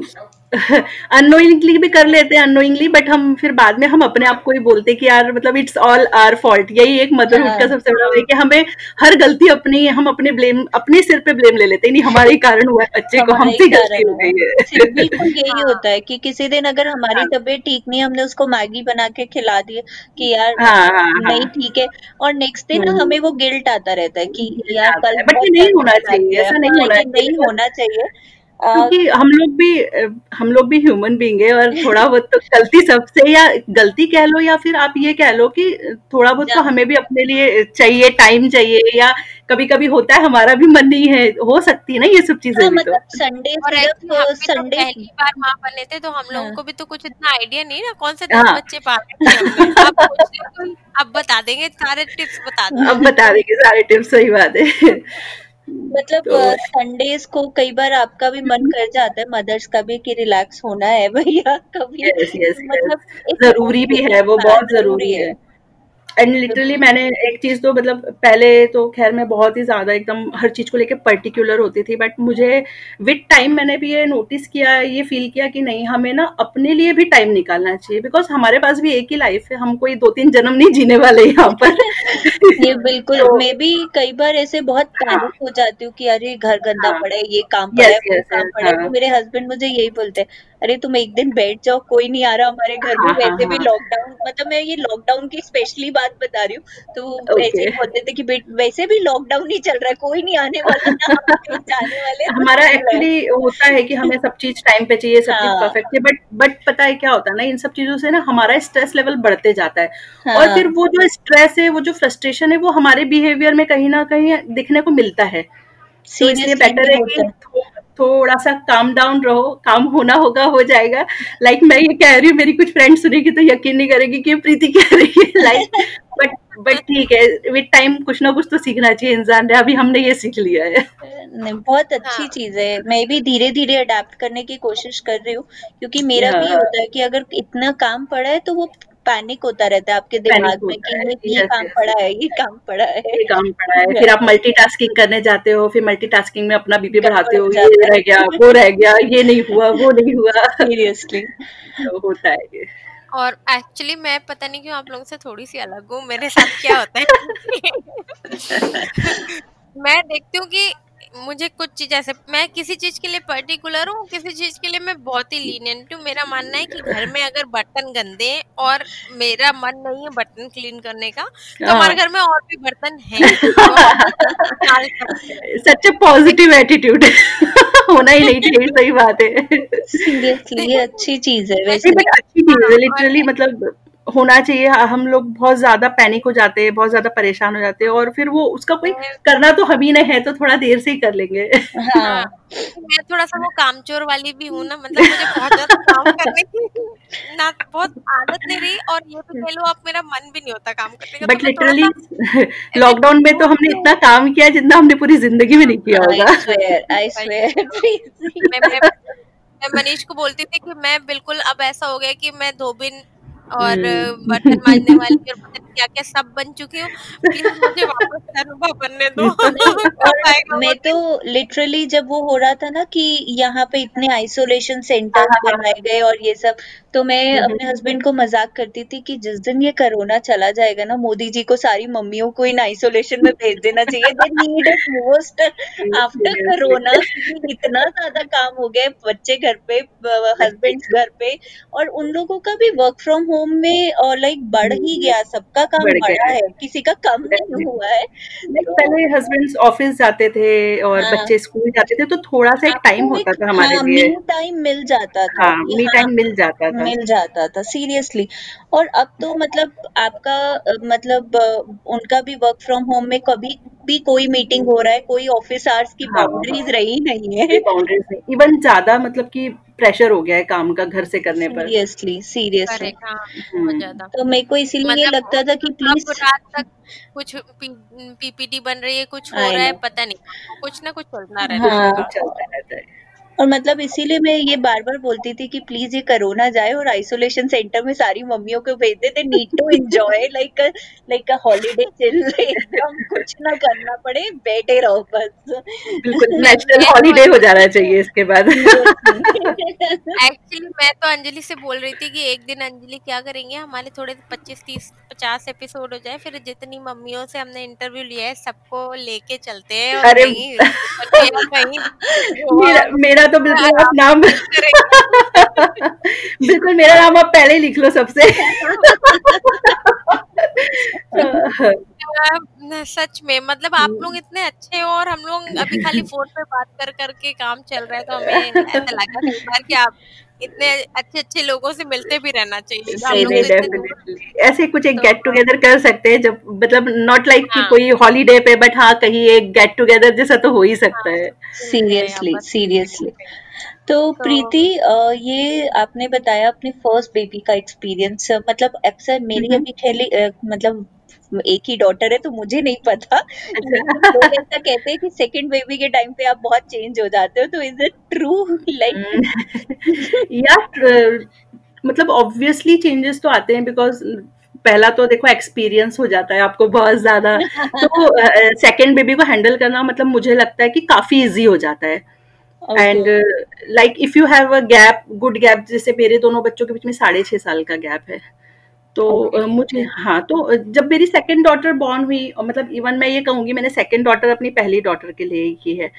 अनोइंगली भी कर लेते हैं अनोइंगली बट हम फिर बाद में हम अपने आप को ही बोलते हैं कि यार मतलब इट्स ऑल आर फॉल्ट यही एक मदरहुड का हाँ। सबसे बड़ा है कि हमें हर गलती अपनी हम अपने ब्लेम अपने सिर पे ब्लेम ले लेते हैं। नहीं हमारे ही कारण हुआ है बच्चे को हमसे गलती हो गई है। बिल्कुल यही हाँ। होता है कि किसी दिन अगर हमारी हाँ। तबीयत ठीक नहीं हमने उसको मैगी बना के खिला दी कि यार नहीं ठीक है। और नेक्स्ट डे ना हम्म। हमें वो गिल्ट आता रहता है कि यार कल बट नहीं होना चाहिए ऐसा नहीं होना चाहिए। क्योंकि हम लोग भी हम लोग भी ह्यूमन बीइंग है और थोड़ा बहुत तो गलती सबसे या गलती कह लो या फिर आप ये कह लो कि थोड़ा बहुत तो हमें भी अपने लिए चाहिए टाइम चाहिए या कभी कभी होता है हमारा भी मन नहीं है हो सकती है ना ये सब चीज़ें हाँ तो। मतलब संडे हम तो संडे पहली बार माँ बने थे तो हम लोगों हाँ। को भी तो कुछ इतना आइडिया नहीं ना कौन से हाँ। बच्चे पाले अब बता देंगे सारे टिप्स बता देंगे अब बता देंगे सारे टिप्स सही बात है। मतलब तो संडेज को कई बार आपका भी मन कर जाता है मदर्स का भी कि रिलैक्स होना है भैया कभी यस यस मतलब yes. ज़रूरी भी है वो हाँ बहुत ज़रूरी ज़रूरी है है एंड लिटरली मैंने एक चीज़ तो मतलब पहले तो खैर मैं बहुत ही ज़्यादा एकदम हर चीज़ को लेके पर्टिकुलर होती थी बट मुझे विद टाइम मैंने भी ये नोटिस किया ये फील किया कि नहीं हमें ना अपने लिए भी टाइम निकालना चाहिए बिकॉज़ हमारे पास भी एक ही लाइफ है हम कोई दो तीन जन्म नहीं जीने वाले यहाँ पर। ये बिल्कुल तो मैं भी कई बार ऐसे बहुत हाँ। पैनिक हो जाती हूँ कि अरे घर गंदा हाँ। पड़ा है ये काम पड़ा है वो काम पड़ा है हाँ। मेरे हस्बैंड मुझे यही बोलते हैं अरे तुम एक दिन बैठ जाओ कोई नहीं आ रहा हमारे घर में हाँ हाँ वैसे भी हाँ। लॉकडाउन मतलब मैं ये लॉकडाउन की स्पेशली बात बता रही हूँ तो ऐसे ही बोलते थे कि वैसे भी लॉकडाउन ही चल रहा है कोई नहीं आने वाला ना जाने वाले तो हमारा एक्चुअली होता है कि हमें सब चीज़ टाइम पे चाहिए सब चीज़ हाँ। परफेक्ट है बट बट पता है क्या होता है ना इन सब चीज़ों से ना हमारा स्ट्रेस लेवल बढ़ते जाता है। और फिर हाँ वो जो स्ट्रेस है वो जो फ्रस्ट्रेशन है वो हमारे बिहेवियर में कहीं ना कहीं दिखने को मिलता है। तो इसलिए बेटर है कि थोड़ा सा काम डाउन रहो काम होना होगा हो जाएगा। लाइक like, मैं ये कह रही हूँ मेरी कुछ फ्रेंड सुनेगी तो यकीन नहीं करेगी कि प्रीति कह रही है लाइक बट बट ठीक है विद टाइम कुछ ना कुछ तो सीखना चाहिए इंसान ने। अभी हमने ये सीख लिया है। नहीं, बहुत अच्छी हाँ। चीज़ है। मैं भी धीरे धीरे अडेप्ट करने की कोशिश कर रही हूँ क्योंकि मेरा हाँ. भी ये होता है कि अगर इतना काम पड़ा है तो वो पैनिक होता रहता है आपके दिमाग में कि ये काम पड़ा है ये काम पड़ा है। ये काम पड़ा है फिर आप मल्टीटास्किंग करने जाते हो फिर मल्टीटास्किंग में अपना बीपी बढ़ाते हो हो ये रह गया वो रह गया ये नहीं हुआ वो नहीं हुआ। सीरियसली तो होता है ये। और एक्चुअली मैं पता नहीं क्यों आप लोगों से थोड़ी सी अलग हूँ मेरे साथ क्या होता है? मैं देखती हूँ कि मुझे कुछ चीज़ ऐसे मैं किसी चीज़ के लिए पर्टिकुलर हूँ किसी चीज़ के लिए मैं बहुत ही लीनियंट हूँ। मेरा मानना है कि घर में अगर बर्तन गंदे हैं और मेरा मन नहीं है बर्तन क्लीन करने का तो हमारे घर में और भी बर्तन है। हैं। सच ए पॉजिटिव एटीट्यूड होना ही नहीं चाहिए सही बात है। सीरियसली ये अच्छी चीज़ है वैसे। अच्छी चीज़ है लिटरली मतलब होना चाहिए। हम लोग बहुत ज़्यादा पैनिक हो जाते हैं बहुत ज़्यादा परेशान हो जाते हैं और फिर वो उसका कोई करना तो हम ही ने है तो थोड़ा देर से ही कर लेंगे। हाँ। हाँ। मैं थोड़ा सा वो कामचोर वाली भी हूँ ना मतलब मुझे बहुत ज़्यादा काम करने की ना बहुत आदत नहीं रही और ये भी कह लो आप मेरा मन भी नहीं होता काम करने का तो बट लिटरली लॉकडाउन में तो हमने इतना काम किया जितना हमने पूरी ज़िंदगी में नहीं किया होगा। आई स्वेयर मैं मैं मैं मनीष को बोलती थी कि मैं बिल्कुल अब ऐसा हो गया कि मैं धोबिन और हम्म। बर्तन मांजने वाली और पता क्या क्या सब बन चुकी हूँ। मुझे वापस करने दो। और मैं तो लिटरली जब वो हो रहा था ना कि यहाँ पे इतने आइसोलेशन सेंटर्स हाँ बनाए गए और ये सब तो मैं हम्म, अपने हस्बैंड को मज़ाक करती थी कि जिस दिन ये कोरोना चला जाएगा ना मोदी जी को सारी मम्मियों को इन आइसोलेशन में भेज देना चाहिए। They need it most after corona इतना ज़्यादा काम हो गया बच्चे घर पे हस्बैंड्स घर पे और उन लोगों का भी वर्क फ्रॉम होम में और लाइक बढ़ ही गया सबका काम बढ़ बढ़ा है है किसी का कम नहीं हुआ है। तो पहले हस्बैंड्स ऑफ़िस जाते थे और हाँ। बच्चे स्कूल जाते थे तो थोड़ा सा एक टाइम होता था हमारे हाँ लिए। मी टाइम मिल जाता था हाँ मी हाँ टाइम मिल जाता था। मिल जाता था सीरियसली और अब तो मतलब आपका मतलब उनका भी वर्क फ्रॉम होम में कभी भी कोई मीटिंग हो रहा है कोई ऑफ़िस आवर्स की हाँ। बाउंड्रीज रही नहीं है। बाउंड्रीज इवन ज़्यादा मतलब कि प्रेशर हो गया है काम का घर से करने पर। सीरियसली सीरियसली हाँ हम्म। ज़्यादा। तो मेरे को इसीलिए मतलब लगता था कि प्लीज़ रात तक कुछ पीपीटी बन रही है कुछ हो रहा है पता नहीं। कुछ ना कुछ चलना रहता है। हाँ कुछ चलता रहता है। और मतलब इसीलिए मैं ये बार-बार बोलती थी कि प्लीज़ ये कोरोना जाए और आइसोलेशन सेंटर में सारी मम्मियों को भेज देते need to enjoy like a like a holiday chill एकदम कुछ ना करना पड़े, बैठे रहो बस। बिल्कुल नेशनल हॉलिडे हो जाना चाहिए इसके बाद। एक्चुअली मैं तो अंजलि से बोल रही थी कि एक दिन अंजलि क्या करेंगे हमारे थोड़े 25 30 50 एपिसोड हो जाए फिर जितनी मम्मियों से हमने इंटरव्यू लिया है सबको लेके चलते हैं और अरे कहीं कहीं मेरा मेरा तो बिल्कुल आप नाम बिल्कुल मेरा नाम आप पहले लिख लो सबसे। सच में मतलब आप लोग इतने अच्छे हो और हम लोग अभी खाली फ़ोन पे बात कर करके काम चल रहा है तो हमें ऐसा लगा कि आप इतने अच्छे अच्छे लोगों से मिलते भी रहना चाहिए। नहीं नहीं डेफिनेटली ऐसे कुछ एक गेट टुगेदर कर सकते हैं जब मतलब नॉट लाइक कि कोई हॉलीडे पे बट हाँ कहीं एक गेट टुगेदर जैसा तो हो ही सकता है सीरियसली सीरियसली तो प्रीति ये आपने बताया अपने फ़र्स्ट बेबी का एक्सपीरियंस मतलब अक्सर मेरी अभी खेली मतलब एक ही डॉटर है तो मुझे नहीं पता। लोग ऐसा कहते हैं कि सेकंड बेबी के टाइम पे आप बहुत चेंज हो जाते हो तो इज़ इट ट्रू लाइक या मतलब ऑब्वियसली चेंजेस तो आते हैं बिकॉज़ पहला तो देखो एक्सपीरियंस हो जाता है आपको बहुत ज़्यादा। तो सेकंड बेबी को हैंडल करना मतलब मुझे लगता है कि काफ़ी इजी हो जाता है। And like if you have a gap good gap जैसे मेरे दोनों बच्चों के बीच में साढ़े छह साल का गैप है। तो okay. मुझे हाँ तो जब मेरी सेकेंड डॉटर बॉर्न हुई मतलब इवन मैं ये कहूँगी मैंने सेकेंड डॉटर अपनी पहली डॉटर के लिए ही की है।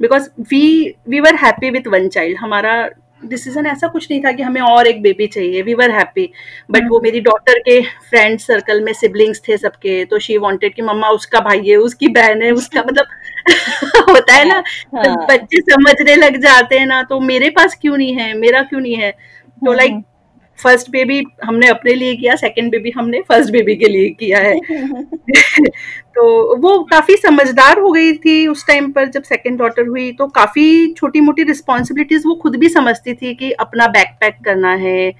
Because we we were happy with one child हमारा डिसीज़न ऐसा कुछ नहीं था कि हमें और एक बेबी चाहिए। वी वर हैप्पी बट वो मेरी डॉटर के फ्रेंड सर्कल में सिबलिंग्स थे सबके तो शी वांटेड कि मम्मा उसका भाई है उसकी बहन है उसका मतलब होता है ना हाँ. बच्चे समझने लग जाते हैं ना तो मेरे पास क्यों नहीं है? मेरा क्यों नहीं है? तो लाइक फ़र्स्ट बेबी हमने अपने लिए किया सेकंड बेबी हमने फ़र्स्ट बेबी के लिए किया है। तो वो काफ़ी समझदार हो गई थी उस टाइम पर जब सेकंड डॉटर हुई तो काफ़ी छोटी मोटी रिस्पॉन्सिबिलिटीज वो खुद भी समझती थी कि अपना बैक पैक करना है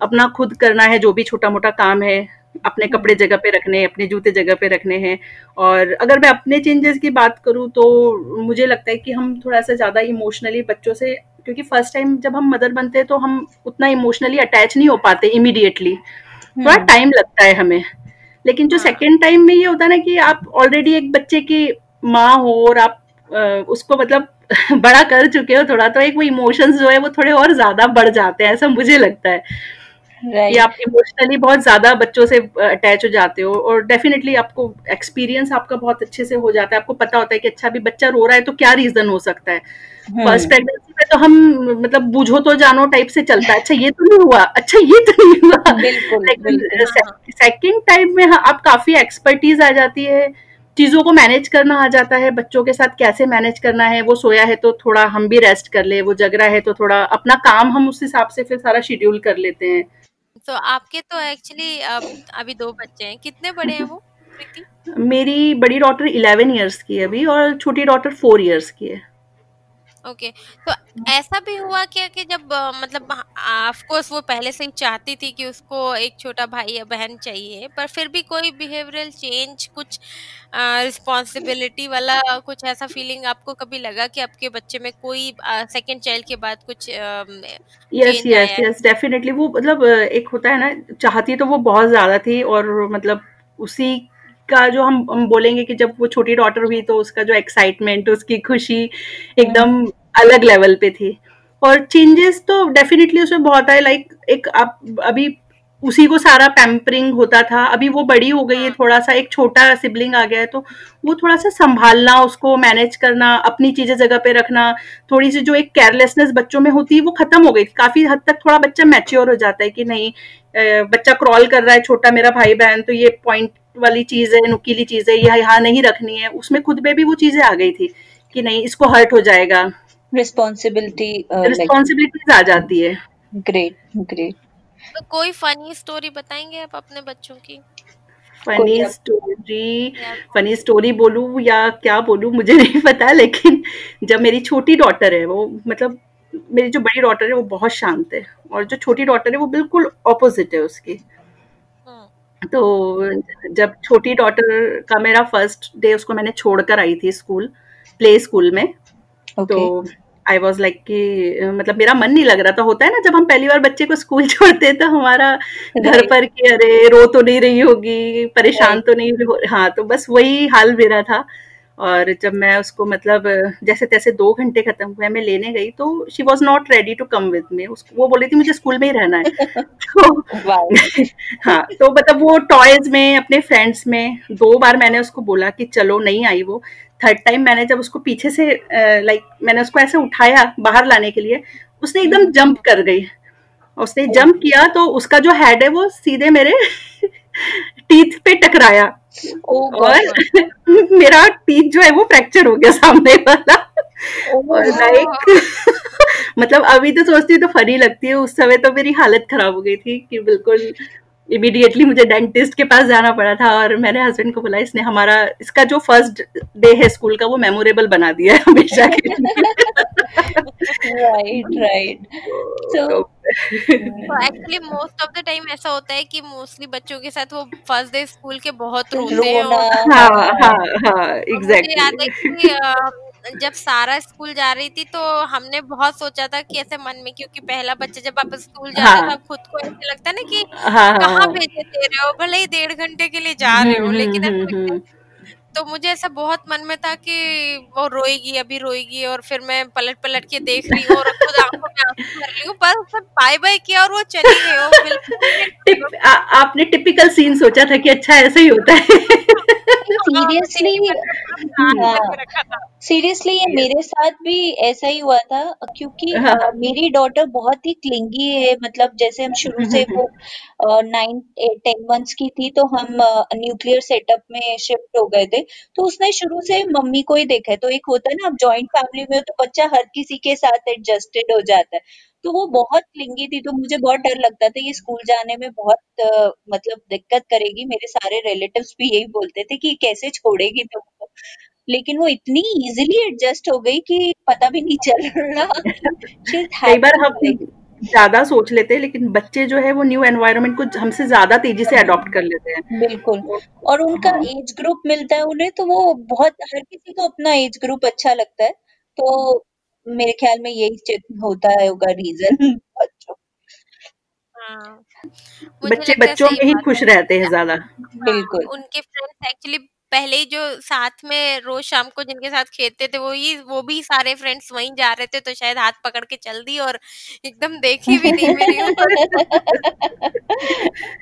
अपना खुद करना है जो भी छोटा मोटा काम है अपने कपड़े जगह पे रखने हैं अपने जूते जगह पे रखने हैं। और अगर मैं अपने चेंजेस की बात करूँ तो मुझे लगता है कि हम थोड़ा सा ज़्यादा इमोशनली बच्चों से क्योंकि फ़र्स्ट टाइम जब हम मदर बनते हैं तो हम उतना इमोशनली अटैच नहीं हो पाते इमीडिएटली थोड़ा टाइम हम्म। लगता है हमें लेकिन जो सेकेंड हाँ। टाइम में ये होता है ना कि आप ऑलरेडी एक बच्चे की माँ हो और आप उसको मतलब बड़ा कर चुके हो थोड़ा तो एक वो इमोशंस जो है वो थोड़े और ज़्यादा बढ़ जाते हैं ऐसा मुझे लगता है right. आप इमोशनली बहुत ज़्यादा बच्चों से अटैच हो जाते हो और डेफिनेटली आपको एक्सपीरियंस आपका बहुत अच्छे से हो जाता है आपको पता होता है कि अच्छा अभी बच्चा रो रहा है तो क्या रीजन हो सकता है फ़र्स्ट प्रेगनेंसी में तो हम मतलब बुझो तो जानो टाइप से चलता है। अच्छा ये तो नहीं हुआ। अच्छा ये तो नहीं हुआ। सेकंड टाइम में हाँ, आप काफ़ी एक्सपर्टीज आ जाती है। चीज़ों को मैनेज करना आ जाता है। बच्चों के साथ कैसे मैनेज करना है? वो सोया है तो थोड़ा हम भी रेस्ट कर ले वो जग रहा है तो थोड़ा अपना काम हम उस हिसाब से फिर सारा शेड्यूल कर लेते हैं। तो आपके तो एक्चुअली अभी दो बच्चे हैं। कितने बड़े हैं वो मेरी बड़ी डॉटर इलेवन ईयर्स की है अभी और छोटी डॉटर फोर ईयर्स की है। ओके तो ऐसा भी हुआ क्या कि जब मतलब ऑफ़ कोर्स वो पहले से ही चाहती थी कि उसको एक छोटा भाई या बहन चाहिए पर फिर भी कोई बिहेवियरल चेंज कुछ रिस्पॉन्सिबिलिटी वाला कुछ ऐसा फीलिंग आपको कभी लगा कि आपके बच्चे में कोई सेकंड चाइल्ड के बाद कुछ यस यस यस डेफिनेटली वो मतलब एक होता है ना चाहती तो वो बहुत ज़्यादा थी और मतलब उसी का जो हम हम बोलेंगे कि जब वो छोटी डॉटर हुई तो उसका जो एक्साइटमेंट उसकी खुशी एकदम अलग लेवल पे थी। और चेंजेस तो डेफिनेटली उसमें बहुत आए लाइक एक आप अभी उसी को सारा पैम्परिंग होता था अभी वो बड़ी हो गई है हाँ। थोड़ा सा एक छोटा सिबलिंग आ गया है तो वो थोड़ा सा संभालना उसको मैनेज करना अपनी चीज़ें जगह पे रखना थोड़ी सी जो एक केयरलेसनेस बच्चों में होती है वो खत्म हो गई। काफ़ी हद तक थोड़ा बच्चा मैच्योर हो जाता है कि नहीं बच्चा क्रॉल कर रहा है छोटा मेरा भाई बहन तो ये पॉइंट वाली चीज़ है नुकीली चीज़ है यह यहाँ नहीं रखनी है उसमें खुद में भी वो चीज़ें आ गई थी कि नहीं इसको हर्ट हो जाएगा। रिस्पॉन्सिबिलिटी रिस्पॉन्सिबिलिटीज आ जाती है। ग्रेट ग्रेट तो कोई फनी स्टोरी बताएँगे आप अपने बच्चों की? फनी स्टोरी फनी स्टोरी बोलूँ या क्या बोलूँ मुझे नहीं पता लेकिन जब मेरी छोटी डॉटर है वो मतलब मेरी जो बड़ी डॉटर है वो बहुत शांत है और जो छोटी डॉटर है वो बिल्कुल ऑपोजिट है उसकी। तो जब छोटी डॉटर का मेरा फ़र्स्ट डे उसको मैंने छोड़कर आई थी स्कूल प्ले स्कूल में okay. तो आई वॉज़ लाइक कि मतलब मेरा मन नहीं लग रहा था। होता है ना जब हम पहली बार बच्चे को स्कूल छोड़ते हैं तो हमारा घर पर कि अरे रो तो नहीं रही होगी परेशान तो नहीं हो हाँ तो बस वही हाल मेरा था। और जब मैं उसको मतलब जैसे तैसे दो घंटे खत्म हुए मैं लेने गई तो she was not ready to come with me वो बोली थी मुझे स्कूल में ही रहना है। तो हाँ तो मतलब वो टॉयज में अपने फ्रेंड्स में दो बार मैंने उसको बोला कि चलो नहीं आई वो. थर्ड टाइम मैंने जब उसको पीछे से लाइक मैंने उसको ऐसे उठाया बाहर लाने के लिए उसने एकदम जंप कर गई। उसने जंप किया तो उसका जो हेड है वो सीधे मेरे टीथ पे टकराया। और मेरा टीथ जो है वो फ्रैक्चर हो गया सामने वाला। और लाइक मतलब अभी तो सोचती हूँ तो फनी लगती है उस समय तो मेरी हालत खराब हो गई थी कि बिल्कुल इमीडिएटली मुझे डेंटिस्ट के पास जाना पड़ा था और मैंने हस्बैंड को बोला इसने हमारा इसका जो फ़र्स्ट डे है स्कूल का वो मेमोरेबल बना दिया है हमेशा के राइट राइट तो actually most of the time ऐसा होता है कि मोस्टली बच्चों के साथ वो फ़र्स्ट डे स्कूल के बहुत रोते हैं हाँ हाँ हाँ एग्जैक्टली याद है कि जब सारा स्कूल जा रही थी तो हमने बहुत सोचा था कि ऐसे मन में क्योंकि पहला बच्चा जब आप स्कूल जाते हाँ, तो खुद को ऐसे लगता है ना कि हाँ, हाँ कहाँ हाँ। भेजे दे रहे हो? भले ही डेढ़ घंटे के लिए जा रहे हो हम्म, लेकिन हम्म, हम्म, तो मुझे ऐसा बहुत मन में था कि वो रोएगी अभी रोएगी और फिर मैं पलट पलट के देख रही हूँ और खुद आँखों में आँसू भर रही हूँ बस बाय बाय किया और वो चली गई वो बिल्कुल आपने टिपिकल सीन सोचा था कि अच्छा ऐसा ही होता है। सीरियसली सीरियसली ये मेरे साथ भी ऐसा ही हुआ था क्योंकि हाँ. मेरी डॉटर बहुत ही क्लिंगी है मतलब जैसे हम शुरू से वो नाइन टेन मंथ्स की थी तो हम न्यूक्लियर सेटअप में शिफ्ट हो गए थे तो उसने शुरू से मम्मी को ही देखा है तो एक होता है ना अब जॉइंट फैमिली में हो तो बच्चा हर किसी के साथ एडजस्टेड हो जाता है तो वो बहुत क्लिंगी थी तो मुझे बहुत डर लगता था ये स्कूल जाने में बहुत आ, मतलब दिक्कत करेगी मेरे सारे रिलेटिव्स भी यही बोलते थे कि कैसे छोड़ेगी तुमको। लेकिन वो इतनी इजीली एडजस्ट हो गई कि पता भी नहीं चल रहा कई बार हम ज़्यादा सोच लेते हैं लेकिन बच्चे जो है वो न्यू एनवायरनमेंट को हमसे ज़्यादा तेज़ी से अडॉप्ट कर लेते हैं। बिल्कुल। और उनका एज ग्रुप मिलता है उन्हें तो वो बहुत हर किसी को अपना एज ग्रुप अच्छा लगता है। तो मेरे ख्याल में यही होता है होगा रीजन बच्चों। हाँ। बच्चे बच्चों में ही खुश रहते हैं ज़्यादा। बिल्कुल। उनके फ्रेंड्स एक्चुअली पहले ही जो साथ में रोज शाम को जिनके साथ खेलते थे वो ही वो भी सारे फ्रेंड्स वहीं जा रहे थे तो शायद हाथ पकड़ के चल दी और एकदम देखी भी नहीं मेरी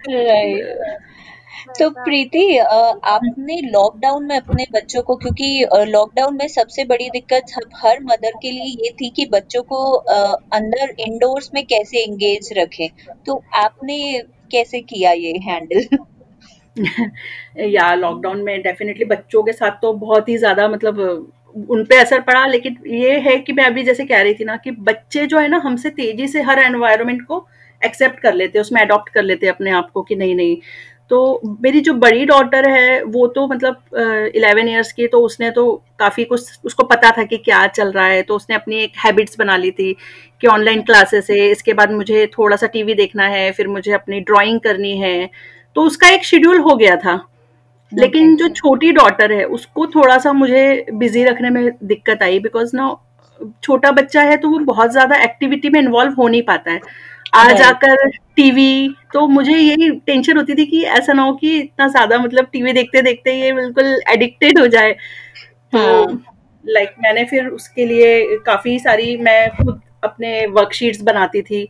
राइट तो प्रीति आपने लॉकडाउन में अपने बच्चों को, क्योंकि लॉकडाउन में सबसे बड़ी दिक्कत हर मदर के लिए ये थी कि बच्चों को अंदर इंडोर्स में कैसे एंगेज रखें। तो आपने कैसे किया ये हैंडल या लॉकडाउन में डेफिनेटली बच्चों के साथ तो बहुत ही ज़्यादा मतलब उन पे असर पड़ा, लेकिन ये है कि मैं अभी जैसे कह रही थी ना कि बच्चे जो है ना हमसे तेज़ी से हर एनवायरनमेंट को एक्सेप्ट कर लेते हैं उसमें अडॉप्ट कर लेते हैं अपने आप को कि नहीं नहीं तो मेरी जो बड़ी डॉटर है वो तो मतलब इलेवन ईयर्स की तो उसने तो काफ़ी कुछ उसको पता था कि क्या चल रहा है तो उसने अपनी एक हैबिट्स बना ली थी कि ऑनलाइन क्लासेस है इसके बाद मुझे थोड़ा सा टीवी देखना है फिर मुझे अपनी ड्राइंग करनी है तो उसका एक शेड्यूल हो गया था। लेकिन जो छोटी डॉटर है उसको थोड़ा सा मुझे बिज़ी रखने में दिक्कत आई बिकॉज़ ना छोटा बच्चा है तो वो बहुत ज़्यादा एक्टिविटी में इन्वॉल्व हो नहीं पाता है। आ जाकर टीवी तो मुझे यही टेंशन होती थी कि ऐसा ना हो कि इतना ज़्यादा मतलब टीवी देखते देखते ये बिल्कुल एडिक्टेड हो जाए। तो लाइक हाँ। मैंने फिर उसके लिए काफ़ी सारी मैं खुद अपने वर्कशीट्स बनाती थी।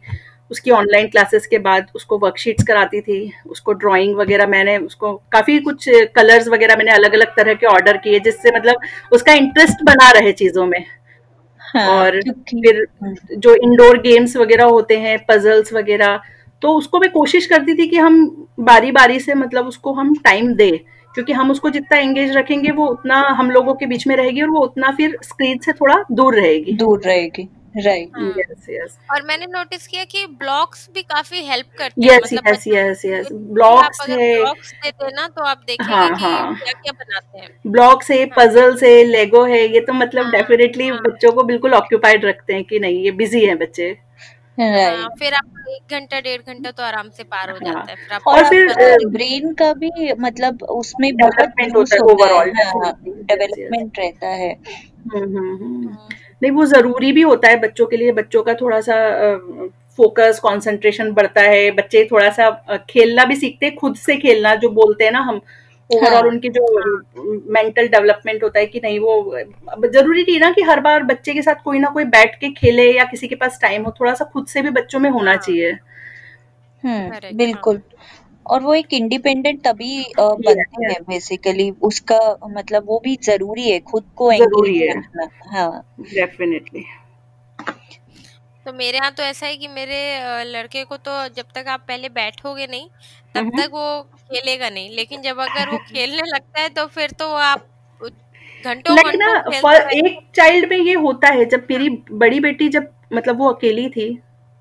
उसकी ऑनलाइन क्लासेस के बाद उसको वर्कशीट्स कराती थी। उसको ड्राइंग वगैरह मैंने उसको काफ़ी कुछ कलर्स वगैरह मैंने अलग अलग तरह के ऑर्डर किए जिससे मतलब उसका इंटरेस्ट बना रहे चीज़ों में। हाँ, और फिर जो इंडोर गेम्स वगैरह होते हैं पजल्स वगैरह तो उसको मैं कोशिश करती थी कि हम बारी बारी से मतलब उसको हम टाइम दे क्योंकि हम उसको जितना एंगेज रखेंगे वो उतना हम लोगों के बीच में रहेगी और वो उतना फिर स्क्रीन से थोड़ा दूर रहेगी। दूर रहेगी। राइट यस यस और मैंने नोटिस किया कि ब्लॉग्स भी काफ़ी हेल्प करते हैं yes yes yes yes blogs है। ब्लॉग्स देते ना तो आप देखेंगे हाँ, कि हाँ. क्या क्या बनाते हैं। ब्लॉग्स है पजल्स है लेगो है ये तो मतलब डेफिनेटली हाँ, हाँ. बच्चों को बिल्कुल ऑक्यूपाइड रखते हैं कि नहीं ये बिज़ी है बच्चे। हाँ, फिर आप एक घंटा डेढ़ घंटा तो आराम से पार हो जाता है फिर और फिर ब्रेन का भी मतलब उसमें बहुत डेवलपमेंट होता है। ओवरऑल डेवलपमेंट रहता है। हम्म, हम्म, हम्म। नहीं वो ज़रूरी भी होता है बच्चों के लिए। बच्चों का थोड़ा सा फोकस कंसंट्रेशन बढ़ता है। बच्चे थोड़ा सा खेलना भी सीखते हैं खुद से खेलना जो बोलते हैं ना हम ओवरऑल हाँ। उनकी जो मेंटल डेवलपमेंट होता है कि नहीं वो ज़रूरी नहीं ना कि हर बार बच्चे के साथ कोई ना कोई बैठ के खेले या किसी के पास टाइम हो थोड़ा सा खुद से भी बच्चों में होना हाँ। चाहिए। हम्म हाँ। बिल्कुल। और वो एक इंडिपेंडेंट तभी अ, बनते हैं बेसिकली उसका मतलब वो भी ज़रूरी है खुद को ज़रूरी एंगेज है रखना हाँ। डेफिनेटली तो मेरे यहाँ तो ऐसा है कि मेरे अ, लड़के को तो जब तक आप पहले बैठोगे नहीं तब तक वो खेलेगा नहीं। लेकिन जब अगर वो खेलने लगता है तो फिर तो आप घंटों लाइक ना घंटों खेलता फॉर रहेगा एक चाइल्ड में ये होता है जब मेरी बड़ी बेटी जब मतलब वो अकेली थी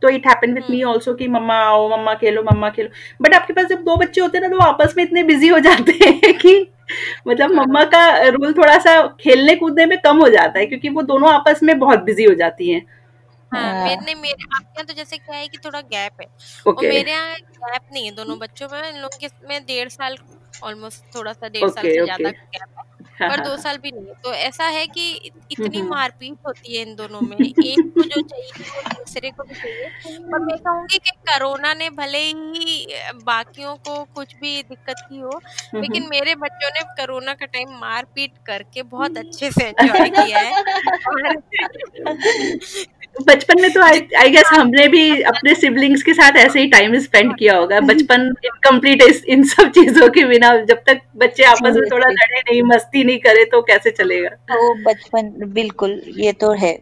तो it happen with me also कि मम्मा आओ मम्मा खेलो मम्मा खेलो। बट आपके पास जब दो बच्चे होते हैं ना तो आपस में इतने बिज़ी हो जाते हैं कि मतलब हाँ। मम्मा का रोल थोड़ा सा खेलने कूदने में कम हो जाता है क्योंकि वो दोनों आपस में बहुत बिज़ी हो जाती हैं। हाँ हाँ। मेरे मेरे आपके यहाँ तो जैसे क्या है कि थोड़ा गैप है। okay. और मेरे यहाँ गैप नहीं है दोनों बच्चों में इन लोगों के में डेढ़ साल ऑलमोस्ट थोड़ा सा डेढ़ okay, साल से ओके ज़्यादा गैप हाँ। पर दो साल भी नहीं। तो ऐसा है कि इतनी मारपीट होती है इन दोनों में। एक को जो चाहिए वो दूसरे को भी चाहिए। पर मैं कहूँगी कि कोरोना ने भले ही बाकियों को कुछ भी दिक्कत की हो लेकिन। मेरे बच्चों ने कोरोना का टाइम मारपीट करके बहुत अच्छे से एंजॉय किया है। बचपन में तो आई आई गेस हमने भी अपने सिबलिंग्स के साथ ऐसे ही टाइम स्पेंड किया होगा। बचपन इनकम्प्लीट है इन सब चीज़ों के बिना जब तक बच्चे आपस में थोड़ा लड़े नहीं मस्ती नहीं करे तो कैसे चलेगा? तो बचपन बिल्कुल ये तो है।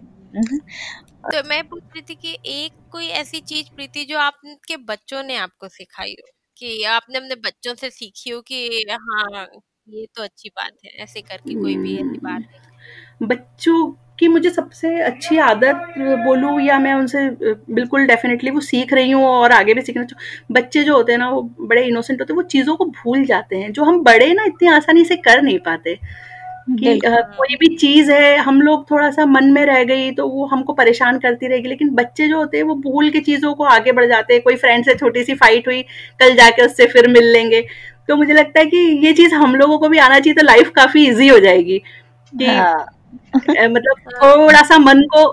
तो मैं पूछ रही थी कि एक कोई ऐसी चीज़ प्रीति जो आपके बच्चों ने आपको सिखाई हो? कि आपने अपने बच्चों से सीखी हो कि हाँ ये तो अच्छी बात है ऐसे करके कोई भी ऐसी बात है हम्म, बच्चों की मुझे सबसे अच्छी आदत बोलूँ या मैं उनसे बिल्कुल डेफिनेटली वो सीख रही हूँ और आगे भी सीखना चाहूँ। बच्चे जो होते हैं ना वो बड़े इनोसेंट होते हैं वो चीज़ों को भूल जाते हैं जो हम बड़े ना इतनी आसानी से कर नहीं पाते कि बिल्कुल। कोई भी चीज़ है हम लोग थोड़ा सा मन में रह गई तो वो हमको परेशान करती रहेगी लेकिन बच्चे जो होते हैं वो भूल के चीज़ों को आगे बढ़ जाते हैं। कोई फ्रेंड से छोटी सी फाइट हुई कल जाके उससे फिर मिल लेंगे। तो मुझे लगता है कि ये चीज़ हम लोगों को भी आना चाहिए तो लाइफ काफ़ी इजी हो जाएगी कि हाँ। मतलब हाँ। थोड़ा सा मन को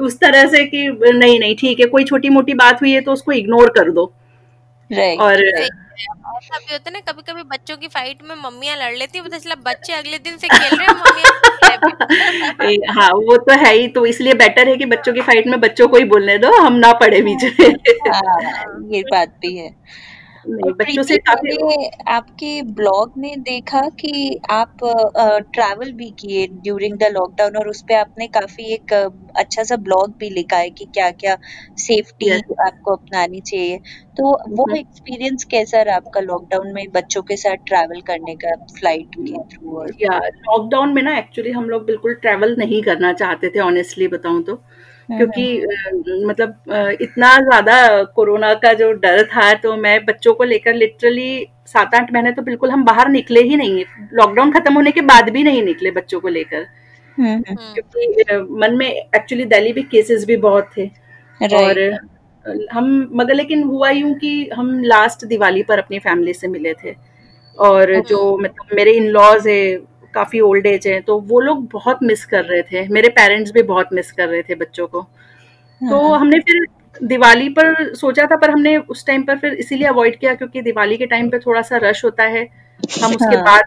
उस तरह से कि नहीं नहीं ठीक है कोई छोटी मोटी बात हुई है तो उसको इग्नोर कर दो। राइट और ऐसा भी होता है ना कभी कभी बच्चों की फाइट में मम्मियाँ लड़ लेती है पता चला बच्चे अगले दिन से खेल रहे हैं हाँ वो तो है ही तो इसलिए बेटर है कि बच्चों की फाइट में बच्चों को ही बोलने दो हम ना पड़े बीच में। हाँ ये बात भी है। नहीं बच्चों से काफ़ी आपके ब्लॉग में देखा कि आप ट्रैवल भी किए ड्यूरिंग द लॉकडाउन और उस पे आपने काफ़ी एक अच्छा सा ब्लॉग भी लिखा है कि क्या क्या सेफ्टी आपको अपनानी चाहिए। तो वो एक्सपीरियंस कैसा रहा आपका लॉकडाउन में बच्चों के साथ ट्रैवल करने का फ़्लाइट के थ्रू या लॉकडाउन में ना एक्चुअली हम लोग बिल्कुल ट्रैवल नहीं करना चाहते थे ऑनेस्टली बताऊँ तो। क्योंकि हम्म मतलब इतना ज़्यादा कोरोना का जो डर था तो मैं बच्चों को लेकर लिटरली सात आठ महीने तो बिल्कुल हम बाहर निकले ही नहीं। लॉकडाउन खत्म होने के बाद भी नहीं निकले बच्चों को लेकर। हम्म हम्म। क्योंकि मन में एक्चुअली दिल्ली भी केसेस भी बहुत थे। और हम मगर लेकिन हुआ यूँ कि हम लास्ट दिवाली पर अपनी फैमिली से मिले थे। और जो हम्म मतलब मेरे इन लॉज है काफ़ी ओल्ड एज है तो वो लोग बहुत मिस कर रहे थे। मेरे पेरेंट्स भी बहुत मिस कर रहे थे बच्चों को। तो हाँ। हमने फिर दिवाली पर सोचा था पर हमने उस टाइम पर फिर इसीलिए अवॉइड किया क्योंकि दिवाली के टाइम पे थोड़ा सा रश होता है। हम उसके हाँ। बाद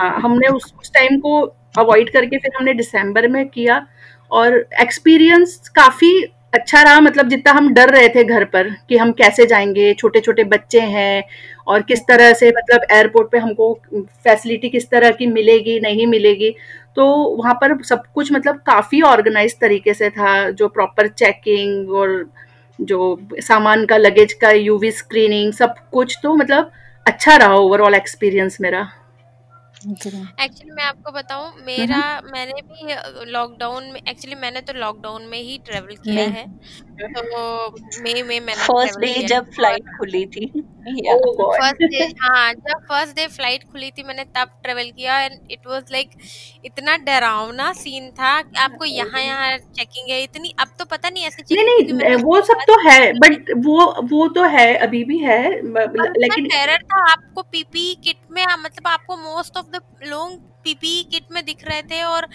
हाँ हमने उस उस टाइम को अवॉइड करके फिर हमने दिसंबर में किया। और एक्सपीरियंस काफ़ी अच्छा रहा मतलब जितना हम डर रहे थे घर पर कि हम कैसे जाएँगे छोटे छोटे बच्चे हैं और किस तरह से मतलब एयरपोर्ट पे हमको फैसिलिटी किस तरह की मिलेगी, नहीं मिलेगी तो वहाँ पर सब कुछ मतलब काफ़ी ऑर्गेनाइज तरीके से था, जो प्रॉपर चेकिंग और जो सामान का लगेज का यूवी स्क्रीनिंग सब कुछ तो मतलब अच्छा रहा ओवरऑल एक्सपीरियंस मेरा। एक्चुअली मैं आपको बताऊँ मेरा मैंने भी लॉकडाउन में एक्चुअली मैंने तो लॉकडाउन में ही ट्रेवल किया मैं है। तो मई में मैंने फ़र्स्ट ट्रेवल डे किया जब और फ़्लाइट खुली थी। या ओह गॉड फ़र्स्ट डे हाँ जब फ़र्स्ट डे फ़्लाइट खुली थी मैंने तब ट्रेवल किया एंड इट वाज लाइक इतना डरावना सीन था कि आपको यहाँ यहाँ चेकिंग है इतनी अब तो पता नहीं ऐसी नहीं चेकिंग क्योंकि नहीं मैंने वो उसके सब बाद तो है बट वो वो तो है अभी भी है और इतना लेकिन टेरर था आपको पीपी किट में आ, मतलब आपको मोस्ट ऑफ़ द लोग पीपीई किट में दिख रहे थे और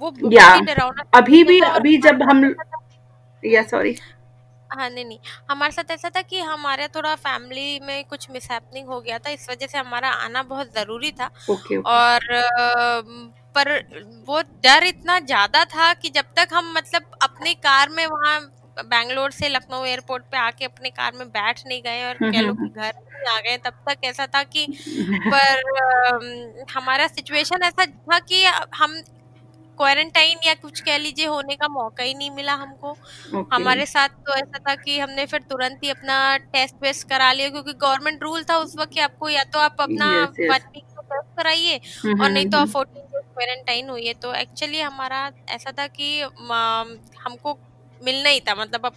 वो या डरावना अभी भी था अभी जब हम या सॉरी हाँ नहीं नहीं। हमारे साथ ऐसा था कि हमारे थोड़ा फैमिली में कुछ मिसहैपनिंग हो गया था इस वजह से हमारा आना बहुत ज़रूरी था। ओके ओके और पर वो डर इतना ज़्यादा था कि जब तक हम मतलब अपनी कार में वहाँ बैंगलोर से लखनऊ एयरपोर्ट पे आके अपने कार में बैठ नहीं गए और हम्म कह लो हम्म कि घर नहीं आ गए तब तक ऐसा था कि पर हमारा सिचुएशन ऐसा था कि हम क्वारंटाइन या कुछ कह लीजिए होने का मौका ही नहीं मिला हमको। ओके हमारे साथ तो ऐसा था कि हमने फिर तुरंत ही अपना टेस्ट वेस्ट करा लिया क्योंकि गवर्नमेंट रूल था उस वक्त कि आपको या तो आप अपना यस यस वन वीक का टेस्ट कराइए हम्म और नहीं हम्म तो आप हम्म। फोर्टीन डेज़ क्वारंटाइन हुई है। तो एक्चुअली हमारा ऐसा था कि हमको मिलना ही था मतलब अब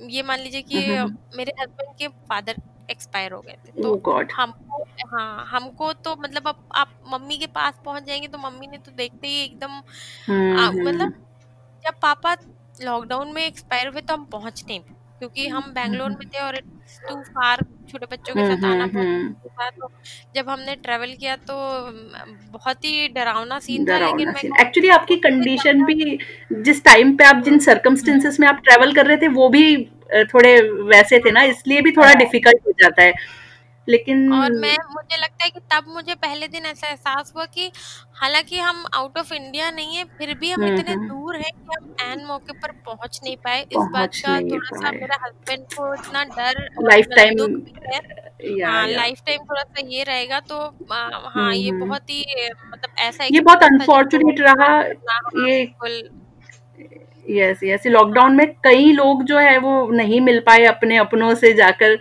ये मान लीजिए कि हम्म हम्म। मेरे हस्बैंड के फादर एक्सपायर हो गए थे तो oh हमको हाँ हमको तो मतलब अब आप मम्मी के पास पहुँच जाएँगे तो मम्मी ने तो देखते ही एकदम हम्म मतलब जब पापा लॉकडाउन में एक्सपायर हुए तो हम पहुँच नहीं क्योंकि हम बैंगलोर में थे और इट्स टू फार छोटे बच्चों के हम्म साथ आना हम्म हम्म। मुश्किल था तो जब हमने ट्रेवल किया तो बहुत ही डरावना सीन था लेकिन मैं एक्चुअली आपकी कंडीशन भी जिस टाइम पे आप जिन सर्कमस्टेंसेस में आप ट्रेवल कर रहे थे वो भी थोड़े वैसे थे ना इसलिए भी थोड़ा हाँ। डिफ़िकल्ट हो जाता है। लेकिन और मैं मुझे लगता है कि तब मुझे पहले दिन ऐसा एहसास हुआ कि हालाँकि हम आउट ऑफ़ इंडिया नहीं है फिर भी हम हम्म इतने हम्म। दूर हैं कि हम एन मौके पर पहुँच नहीं पाए। इस बात का थोड़ा सा मेरा हस्बैंड को इतना डर लाइफ टाइम है। हाँ लाइफ टाइम थोड़ा सा ये रहेगा तो हाँ हम्म ये बहुत ही मतलब ऐसा ये बहुत अनफॉर्चुनेट रहा। हाँ ये बिल्कुल। यस यस लॉकडाउन में कई लोग जो है वो नहीं मिल पाए अपने अपनों से जाकर।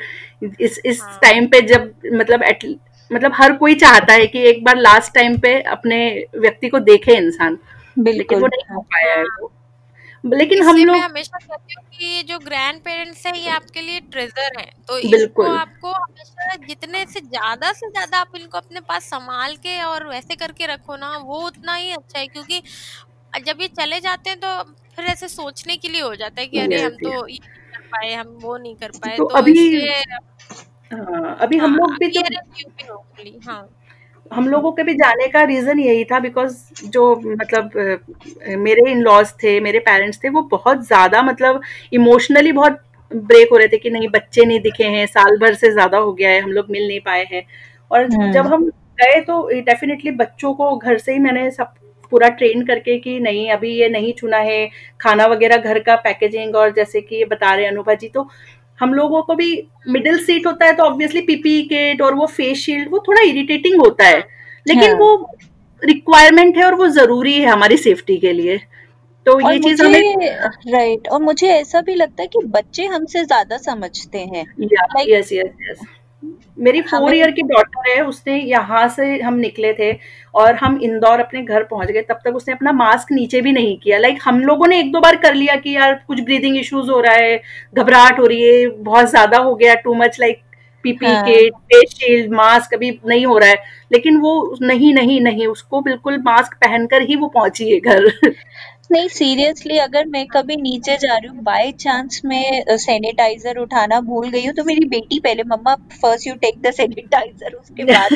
इस इस हाँ। टाइम पे जब मतलब एट मतलब हर कोई चाहता है कि एक बार लास्ट टाइम पे अपने व्यक्ति को देखे इंसान। लेकिन वो बिल्कुल। नहीं हो हाँ पाया है हाँ। वो। लेकिन हम लोग हमेशा कहती हूँ कि जो ग्रैंड पेरेंट्स हैं ये आपके लिए ट्रेजर हैं। तो इसको बिल्कुल। आपको हमेशा जितने से ज़्यादा से ज़्यादा आप इनको अपने पास संभाल के और वैसे करके रखो ना वो उतना ही अच्छा है। क्योंकि जब ये चले जाते हैं तो फिर ऐसे सोचने के लिए हो जाता है कि अरे हम तो ये नहीं कर पाए हम वो नहीं कर पाए। तो तो अभी हाँ, अभी हम हाँ लोग भी होपफुली हाँ हम लोगों के भी जाने का रीजन यही था बिकॉज़ जो मतलब मेरे इन लॉज थे मेरे पेरेंट्स थे वो बहुत ज़्यादा मतलब इमोशनली बहुत ब्रेक हो रहे थे कि नहीं बच्चे नहीं दिखे हैं साल भर से ज़्यादा हो गया है हम लोग मिल नहीं पाए हैं। और जब हम्म हम गए तो डेफिनेटली बच्चों को घर से ही मैंने सब पूरा ट्रेन करके कि नहीं अभी ये नहीं छूना है खाना वगैरह घर का पैकेजिंग और जैसे कि ये बता रहे अनुभा जी तो हम लोगों को भी मिडिल सीट होता है तो ऑब्वियसली पीपी किट और वो फेस शील्ड वो थोड़ा इरिटेटिंग होता है। हाँ लेकिन हाँ। वो रिक्वायरमेंट है और वो ज़रूरी है हमारी सेफ्टी के लिए। तो ये चीज़ हमें राइट और मुझे ऐसा भी लगता है कि बच्चे हमसे ज़्यादा समझते हैं। यस यस यस मेरी फोर ईयर की डॉटर है उसने यहाँ से हम निकले थे और हम इंदौर अपने घर पहुँच गए तब तक उसने अपना मास्क नीचे भी नहीं किया। लाइक हम लोगों ने एक दो बार कर लिया कि यार कुछ ब्रीदिंग इश्यूज़ हो रहा है घबराहट हो रही है बहुत ज़्यादा हो गया टू मच लाइक पीपी के फेस शील्ड मास्क अभी नहीं हो रहा है। लेकिन वो नहीं नहीं नहीं उसको बिल्कुल मास्क पहनकर ही वो पहुँची है घर। नहीं सीरियसली अगर मैं कभी नीचे जा रही हूँ बाय चांस मैं सैनिटाइजर उठाना भूल गई हूँ तो मेरी बेटी पहले मम्मा first you take the sanitiser उसके बाद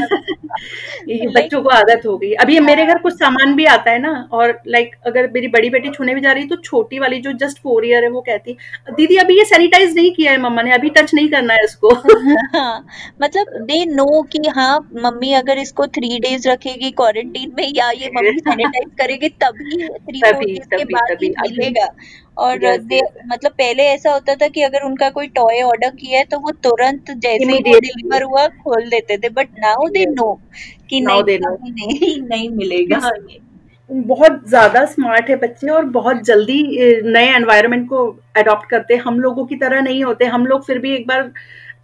ये बच्चों को आदत हो गई। अभी मेरे घर कुछ सामान भी आता है ना और लाइक अगर मेरी बड़ी बेटी छूने भी जा रही है तो छोटी वाली जो जस्ट फोर ईयर है वो कहती दीदी अभी ये सैनिटाइज नहीं किया है मम्मा ने अभी टच नहीं करना है इसको। हाँ मतलब दे नो कि हाँ मम्मी अगर इसको थ्री डेज़ रखेगी क्वारंटीन में या ये मम्मी सैनिटाइज करेगी तभी थ्री फोर तभी डेज़ के तभी बाद ही मिलेगा। और दे मतलब पहले ऐसा होता था कि अगर उनका कोई टॉय ऑर्डर किया है तो वो तुरंत जैसे ही डिलीवर हुआ खोल देते थे। बट नाउ दे नो कि नाउ नहीं दे नो नहीं नहीं मिलेगा। बहुत ज़्यादा स्मार्ट है बच्चे और बहुत जल्दी नए एनवायरनमेंट को अडॉप्ट करते हैं। हम लोगों की तरह नहीं होते। हम लोग फिर भी एक बार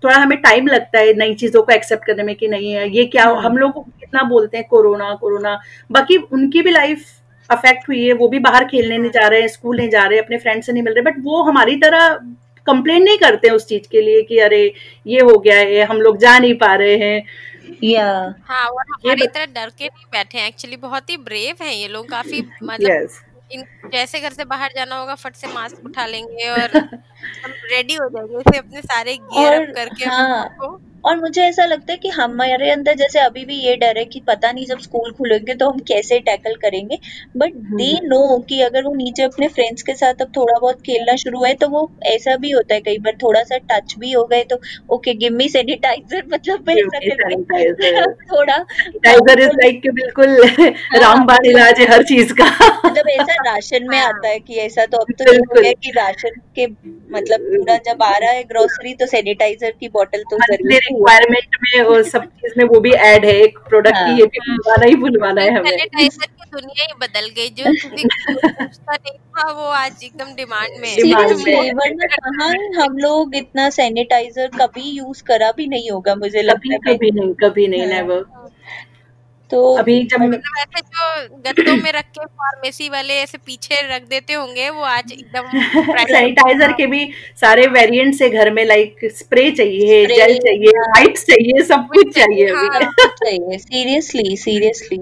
थोड़ा हमें टाइम लगता है नई चीज़ों को एक्सेप्ट करने में कि नहीं है ये क्या हम्म हम लोग कितना बोलते हैं कोरोना कोरोना। बाकी उनकी भी लाइफ अफेक्ट हुई है वो भी बाहर खेलने नहीं जा रहे हैं स्कूल नहीं जा रहे अपने फ्रेंड से नहीं मिल रहे बट वो हमारी तरह कंप्लेन नहीं करते उस चीज़ के लिए कि अरे ये हो गया है हम लोग जा नहीं पा रहे हैं। या हाँ और हमारी तरह डर के नहीं बैठे हैं एक्चुअली बहुत ही ब्रेव हैं ये लोग काफ़ी मतलब यस इन जैसे घर से बाहर जाना होगा फट से मास्क उठा लेंगे और हम रेडी हो जाएँगे अपने सारे गियर अप और करके हाँ। और मुझे ऐसा लगता है कि हमारे अंदर जैसे अभी भी ये डर है कि पता नहीं जब स्कूल खुलेंगे तो हम कैसे टैकल करेंगे। बट दे नो कि अगर वो नीचे अपने फ्रेंड्स के साथ अब थोड़ा बहुत खेलना शुरू है तो वो ऐसा भी होता है कई बार थोड़ा सा टच भी हो गए तो ओके गिव मी सैनिटाइजर मतलब थोड़ा सैनिटाइजर इज़ लाइक कि बिल्कुल रामबाण इलाज है हर चीज़ का। मतलब ऐसा राशन में हाँ। आता है कि ऐसा तो अब तो हो कि राशन के मतलब पूरा जब आ रहा है ग्रोसरी तो सैनिटाइजर की बोतल तो मंथली ज़रूर है रिक्वायरमेंट में और सब चीज़ में वो भी ऐड है एक प्रोडक्ट हाँ। की ये भी बुलवाना ही बुलवाना है हमें सैनिटाइजर की दुनिया ही बदल गई जो नहीं था वो आज एकदम डिमांड में वरना हम लोग इतना सैनिटाइजर कभी यूज़ करा भी नहीं होगा मुझे लगता कभी है कभी नहीं कभी नहीं हाँ। नेवर तो अभी जब मतलब ऐसे जो गत्तों में रख के फार्मेसी वाले ऐसे पीछे रख देते होंगे वो आज एकदम सैनिटाइजर के भी सारे वेरिएंट्स है घर में लाइक स्प्रे चाहिए जेल चाहिए हाँ। वाइप्स चाहिए सब कुछ चाहिए हाँ। अभी चाहिए सीरियसली सीरियसली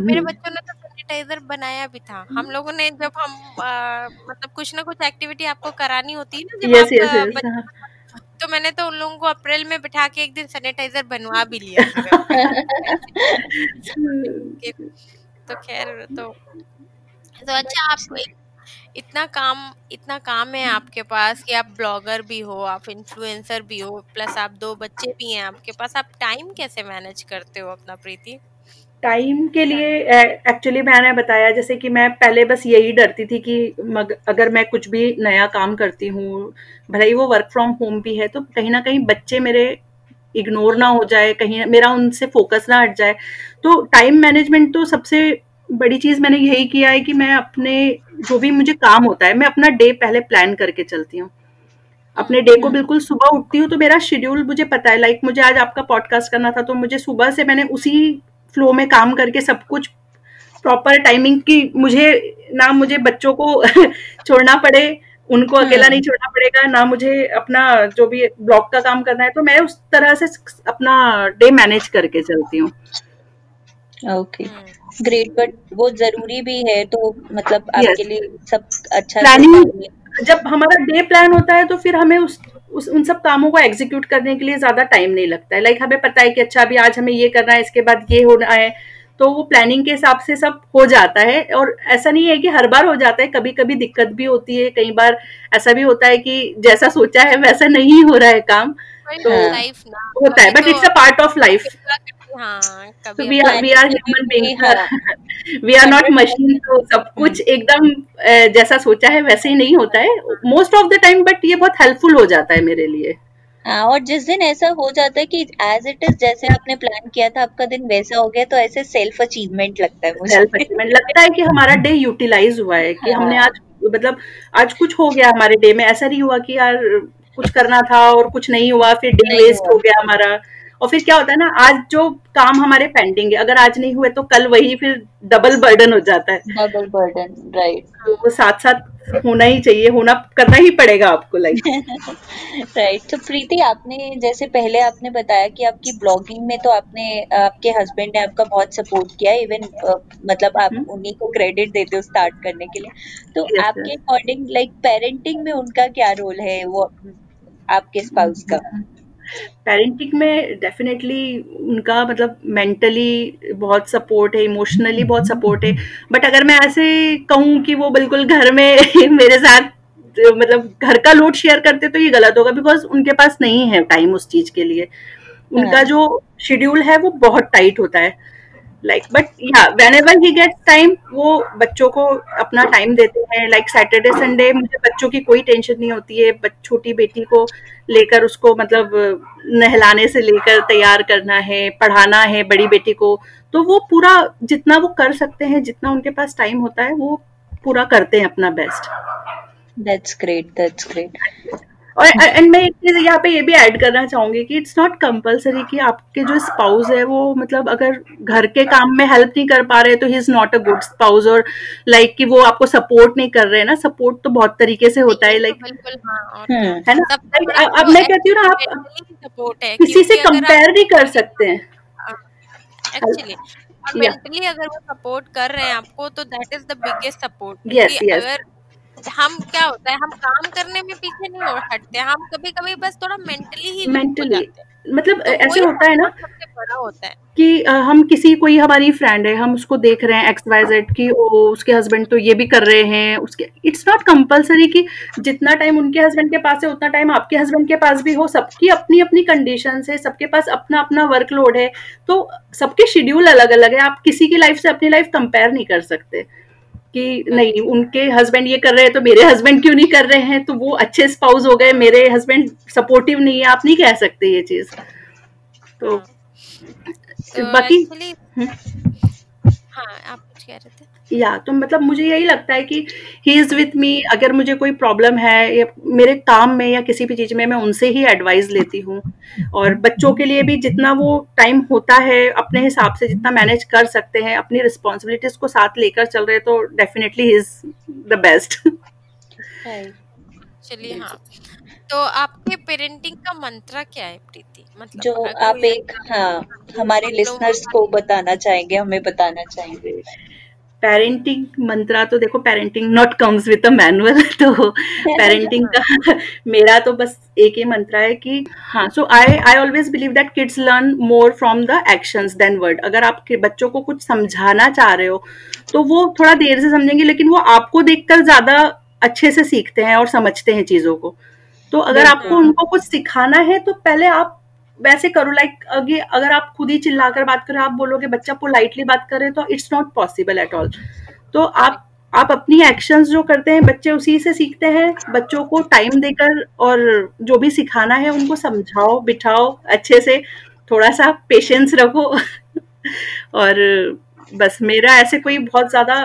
मेरे बच्चों ने तो सैनिटाइजर बनाया भी था हम लोगों ने जब हम आ, मतलब कुछ ना कुछ एक्टिविटी आपको करानी होती है ना जब यस आप यस बच- तो मैंने तो उन लोगों को अप्रैल में बिठा के एक दिन सैनिटाइजर बनवा भी लिया तो खैर तो तो अच्छा आप इतना काम इतना काम है आपके पास कि आप ब्लॉगर भी हो आप इन्फ्लुएंसर भी हो प्लस आप दो बच्चे भी हैं आपके पास आप टाइम कैसे मैनेज करते हो अपना प्रीति? टाइम के लिए एक्चुअली मैंने बताया जैसे कि मैं पहले बस यही डरती थी कि मग, अगर मैं कुछ भी नया काम करती हूँ भले ही वो वर्क फ्रॉम होम भी है तो कहीं ना कहीं बच्चे मेरे इग्नोर ना हो जाए कहीं मेरा उनसे फोकस ना हट जाए। तो टाइम मैनेजमेंट तो सबसे बड़ी चीज़ मैंने यही किया है कि मैं अपने जो भी मुझे काम होता है मैं अपना डे पहले प्लान करके चलती हूँ। अपने डे को हम्म। बिल्कुल सुबह उठती हूँ तो मेरा शेड्यूल मुझे पता है लाइक मुझे आज आपका पॉडकास्ट करना था तो मुझे सुबह से मैंने उसी फ्लो में काम करके सब कुछ प्रॉपर टाइमिंग की मुझे ना मुझे बच्चों को छोड़ना पड़े उनको अकेला हम्म। नहीं छोड़ना पड़ेगा ना मुझे अपना जो भी ब्लॉग का काम करना है तो मैं उस तरह से अपना डे मैनेज करके चलती हूँ ओके। ग्रेट बट वो ज़रूरी भी है तो मतलब Yes. आपके लिए सब अच्छा time- जब हमारा डे प्लान होता है तो फिर हमें उस उस उन सब कामों को एग्जीक्यूट करने के लिए ज़्यादा टाइम नहीं लगता है। लाइक हमें पता है कि अच्छा अभी आज हमें ये करना है इसके बाद ये होना है तो वो प्लानिंग के हिसाब से सब हो जाता है। और ऐसा नहीं है कि हर बार हो जाता है कभी कभी दिक्कत भी होती है कई बार ऐसा भी होता है कि जैसा सोचा है वैसा नहीं हो रहा है काम। तो होता है but it's a part of life we are human. Being we are not machine तो सब कुछ एकदम जैसा सोचा है वैसे ही नहीं होता है। Most of the time but ये बहुत हेल्पफुल हो जाता है मेरे लिए। हाँ और जिस दिन ऐसा हो जाता है कि एज इट इज़ जैसे आपने प्लान किया था आपका दिन वैसा हो गया तो ऐसे सेल्फ अचीवमेंट लगता है मुझे। सेल्फ अचीवमेंट लगता है कि हमारा डे यूटिलाइज हुआ है कि हाँ। हमने आज मतलब आज कुछ हो गया हमारे डे में। ऐसा नहीं हुआ कि यार कुछ करना था और कुछ नहीं हुआ फिर डे वेस्ट हो गया हमारा। और फिर क्या होता है ना आज जो काम हमारे पेंडिंग है अगर आज नहीं हुए तो कल वही फिर डबल बर्डन हो जाता है। डबल बर्डन राइट तो वो साथ साथ होना ही चाहिए होना करना ही पड़ेगा आपको लाइक राइट तो प्रीति आपने जैसे पहले आपने बताया कि आपकी ब्लॉगिंग में तो आपने आपके हस्बैंड ने आपका बहुत सपोर्ट किया इवन मतलब आप हम्म। उन्हीं को क्रेडिट देते हो स्टार्ट करने के लिए। तो Yes, आपके अकॉर्डिंग लाइक पेरेंटिंग में उनका क्या रोल है वो आपके स्पाउस का? पेरेंटिंग में डेफिनेटली उनका मतलब मेंटली बहुत सपोर्ट है इमोशनली बहुत सपोर्ट है। बट अगर मैं ऐसे कहूँ कि वो बिल्कुल घर में मेरे साथ मतलब घर का लोड शेयर करते तो ये गलत होगा बिकॉज़ उनके पास नहीं है टाइम उस चीज़ के लिए। उनका। जो शेड्यूल है वो बहुत टाइट होता है। Like but yeah whenever he get time वो बच्चों को अपना टाइम देते हैं। लाइक सैटरडे संडे मुझे बच्चों की कोई टेंशन नहीं होती है। छोटी बेटी को लेकर उसको मतलब नहलाने से लेकर तैयार करना है, पढ़ाना है बड़ी बेटी को तो वो पूरा जितना वो कर सकते हैं, जितना उनके पास टाइम होता है, वो पूरा करते हैं अपना best that's great that's great और एंड मैं एक चीज़ यहाँ पे ये भी ऐड करना चाहूँगी कि इट्स नॉट कंपलसरी कि आपके जो स्पाउस है वो मतलब अगर घर के काम में हेल्प नहीं कर पा रहे तो he is not a good spouse और लाइक like कि वो आपको सपोर्ट नहीं कर रहे हैं ना सपोर्ट तो बहुत तरीके से होता है तो लाइक हाँ हम्म है ना? बड़ा अब तो मैं कहती हूँ ना आप है किसी से कंपेयर नहीं कर सकते हैं। एक्चुअली मेंटली अगर वो सपोर्ट कर रहे हैं आपको तो that is the biggest support अगर हम क्या होता है हम काम करने में पीछे नहीं हो हटते हम कभी कभी बस थोड़ा मेंटली ही मेंटली मतलब तो ऐसे होता है ना सबसे बड़ा होता है। कि अ, हम किसी कोई हमारी फ्रेंड है हम उसको देख रहे हैं एक्स वाई जेड की ओ उसके हस्बैंड तो ये भी कर रहे हैं उसके इट्स नॉट कंपलसरी कि जितना टाइम उनके हस्बैंड के पास है उतना टाइम आपके हस्बैंड के पास भी हो। सबकी अपनी अपनी कंडीशन है सबके पास अपना अपना वर्कलोड है तो सबके शेड्यूल अलग अलग है आप किसी की लाइफ से अपनी लाइफ कंपेयर नहीं कर सकते। कि नहीं उनके हस्बैंड ये कर रहे हैं तो मेरे हस्बैंड क्यों नहीं कर रहे हैं? तो वो अच्छे स्पाउस हो गए मेरे हस्बैंड सपोर्टिव नहीं है आप नहीं कह सकते ये चीज़। तो तो बाकी हम्म, हाँ आप कुछ कह रहे थे? या तो मतलब मुझे यही लगता है कि ही इज़ विथ मी अगर मुझे कोई प्रॉब्लम है या मेरे काम में या किसी भी चीज़ में मैं उनसे ही एडवाइस लेती हूँ। और बच्चों के लिए भी जितना वो टाइम होता है अपने हिसाब से जितना मैनेज कर सकते हैं अपनी रिस्पॉन्सिबिलिटीज को साथ लेकर चल रहे तो definitely he is the best चलिए हाँ। तो आपके पेरेंटिंग का मंत्र क्या है प्रीति? मतलब जो आप एक हाँ हमारे लिसनर्स को बताना चाहेंगे हमें बताना चाहेंगे। पेरेंटिंग मंत्रा तो देखो parenting not comes with a manual तो पेरेंटिंग का मेरा तो बस एक ही मंत्र है कि हाँ so I I always believe that kids learn more from the actions than word अगर आप बच्चों को कुछ समझाना चाह रहे हो तो वो थोड़ा देर से समझेंगे लेकिन वो आपको देखकर ज़्यादा अच्छे से सीखते हैं और समझते हैं चीज़ों को। तो अगर आपको उनको कुछ सिखाना है तो पहले आप वैसे करो लाइक अगे अगर आप खुद ही चिल्लाकर बात करो आप बोलोगे, बच्चा पोलाइटली बात करे तो it's not possible at all तो आप आप अपनी एक्शंस जो करते हैं, बच्चे उसी से सीखते हैं। बच्चों को टाइम देकर और जो भी सिखाना है, उनको समझाओ, बिठाओ, अच्छे से थोड़ा सा पेशेंस रखो। और बस मेरा ऐसे कोई बहुत ज़्यादा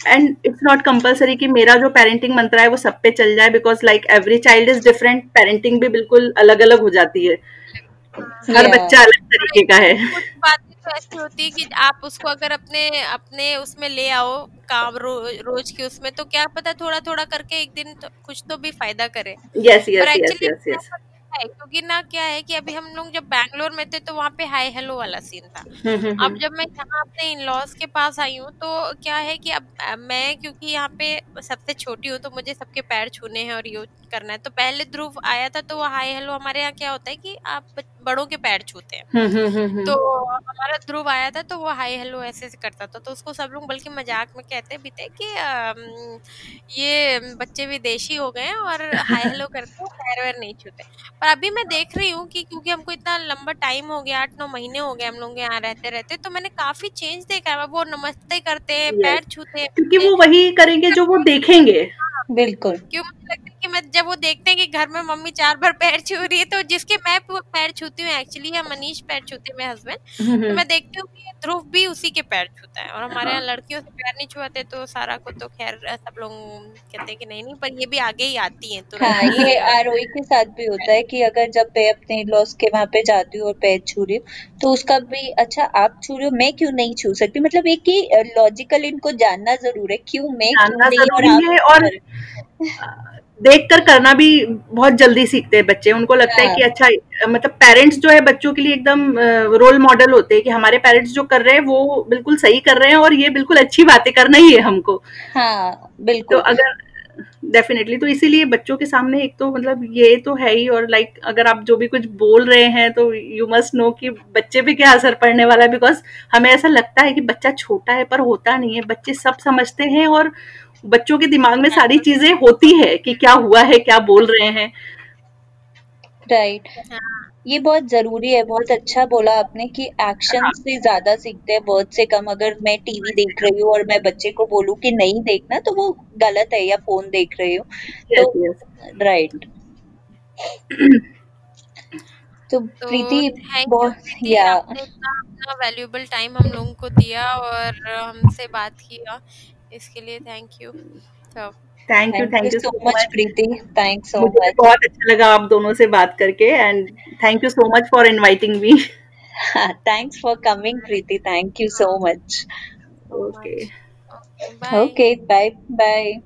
एंड इट्स नॉट कंपलसरी कि मेरा जो पेरेंटिंग मंत्र है, वो सब पे चल जाए because like every child is different parenting भी बिल्कुल अलग अलग हो जाती है। हर बच्चा अलग तरीके का है। कुछ बातें तो ऐसी होती है कि आप उसको अगर अपने अपने उसमें ले आओ काम रो, रोज के उसमें तो क्या पता थोड़ा थोड़ा करके एक दिन तो, कुछ तो भी फ़ायदा करे। Yes yes yes actually yes yes है क्योंकि ना क्या है कि अभी हम लोग जब बैंगलोर में थे तो वहाँ पे हाई हेलो वाला सीन था। हम्म, अब जब मैं यहाँ अपने इन लॉज के पास आई हूँ तो क्या है कि अब मैं क्योंकि यहाँ पे सबसे छोटी हूँ तो मुझे सबके पैर छूने हैं और ये करना है। तो पहले ध्रुव आया था तो वो हाई हेलो हमारे यहाँ क्या होता है कि आप बड़ों के पैर छूते हैं। हम्म, तो हमारा ध्रुव आया था तो वो हाई हेलो ऐसे करता था तो उसको सब लोग बल्कि मज़ाक में कहते भी थे कि ये बच्चे विदेशी हो गए हैं और हाई हेलो करते हैं पैर वैर नहीं छूते। पर अभी मैं देख रही हूँ कि क्योंकि हमको इतना लंबा टाइम हो गया आठ नौ महीने हो गए हम लोग यहाँ रहते रहते तो मैंने काफ़ी चेंज देखा है। वो नमस्ते करते हैं पैर छूते हैं। क्योंकि वो वही करेंगे जो वो देखेंगे। बिल्कुल। क्यों मुझे लगता है कि मैं जब वो देखते हैं कि घर में मम्मी चार बार पैर छू रही है तो जिसके मैं पैर छूती हूँ एक्चुअली या मनीष पैर छूते मेरे हस्बैंड तो हम्म, मैं देखती हूँ कि ध्रुव भी उसी के पैर छूता है और हमारे यहाँ हाँ। लड़कियों से पैर नहीं छुआते तो सारा को तो खैर सब लोग कहते हैं कि नहीं नहीं पर ये भी आगे ही आती है तो हाँ ये आरोही के साथ भी होता है कि अगर जब मैं अपने लॉस के वहाँ पे जाती हूँ और पैर छू रही हूँ तो उसका भी अच्छा आप छू रहे हो मैं क्यों नहीं छू सकती? मतलब एक ही लॉजिकल इनको जानना ज़रूर है क्यों मैं क्यों नहीं और देख कर करना भी बहुत जल्दी सीखते हैं बच्चे। उनको लगता है। कि अच्छा मतलब पेरेंट्स जो है बच्चों के लिए एकदम रोल मॉडल होते हैं कि हमारे पेरेंट्स जो कर रहे हैं वो बिल्कुल सही कर रहे हैं और ये बिल्कुल अच्छी बातें करना ही है हमको। हाँ बिल्कुल। तो अगर डेफिनेटली तो इसीलिए बच्चों के सामने एक तो मतलब ये तो है ही और लाइक like, अगर आप जो भी कुछ बोल रहे हैं तो यू मस्ट नो कि बच्चे पे क्या असर पड़ने वाला है बिकॉज़ हमें ऐसा लगता है कि बच्चा छोटा है पर होता नहीं है। बच्चे सब समझते हैं और बच्चों के दिमाग में सारी चीज़ें होती है कि क्या हुआ है क्या बोल रहे हैं। राइट हाँ। ये बहुत ज़रूरी है बहुत अच्छा बोला आपने कि एक्शन से ज़्यादा सीखते हैं वर्ड से कम। अगर मैं टीवी देख रही हूँ और मैं बच्चे को बोलूँ कि नहीं देखना तो वो गलत है या फ़ोन देख रही हूँ। तो राइट तो तो प्रीति बहुत या आपने इतना अपना वैल्यूएबल टाइम हम लोगों को दिया और हमसे बात किया। इसके लिए थैंक यू तो thank you thank thank you so much Preeti thanks so much बहुत अच्छा लगा आप दोनों से बात करके and thank you so much for inviting me thanks for coming Preeti thank you so much okay much. Okay, bye. Okay bye bye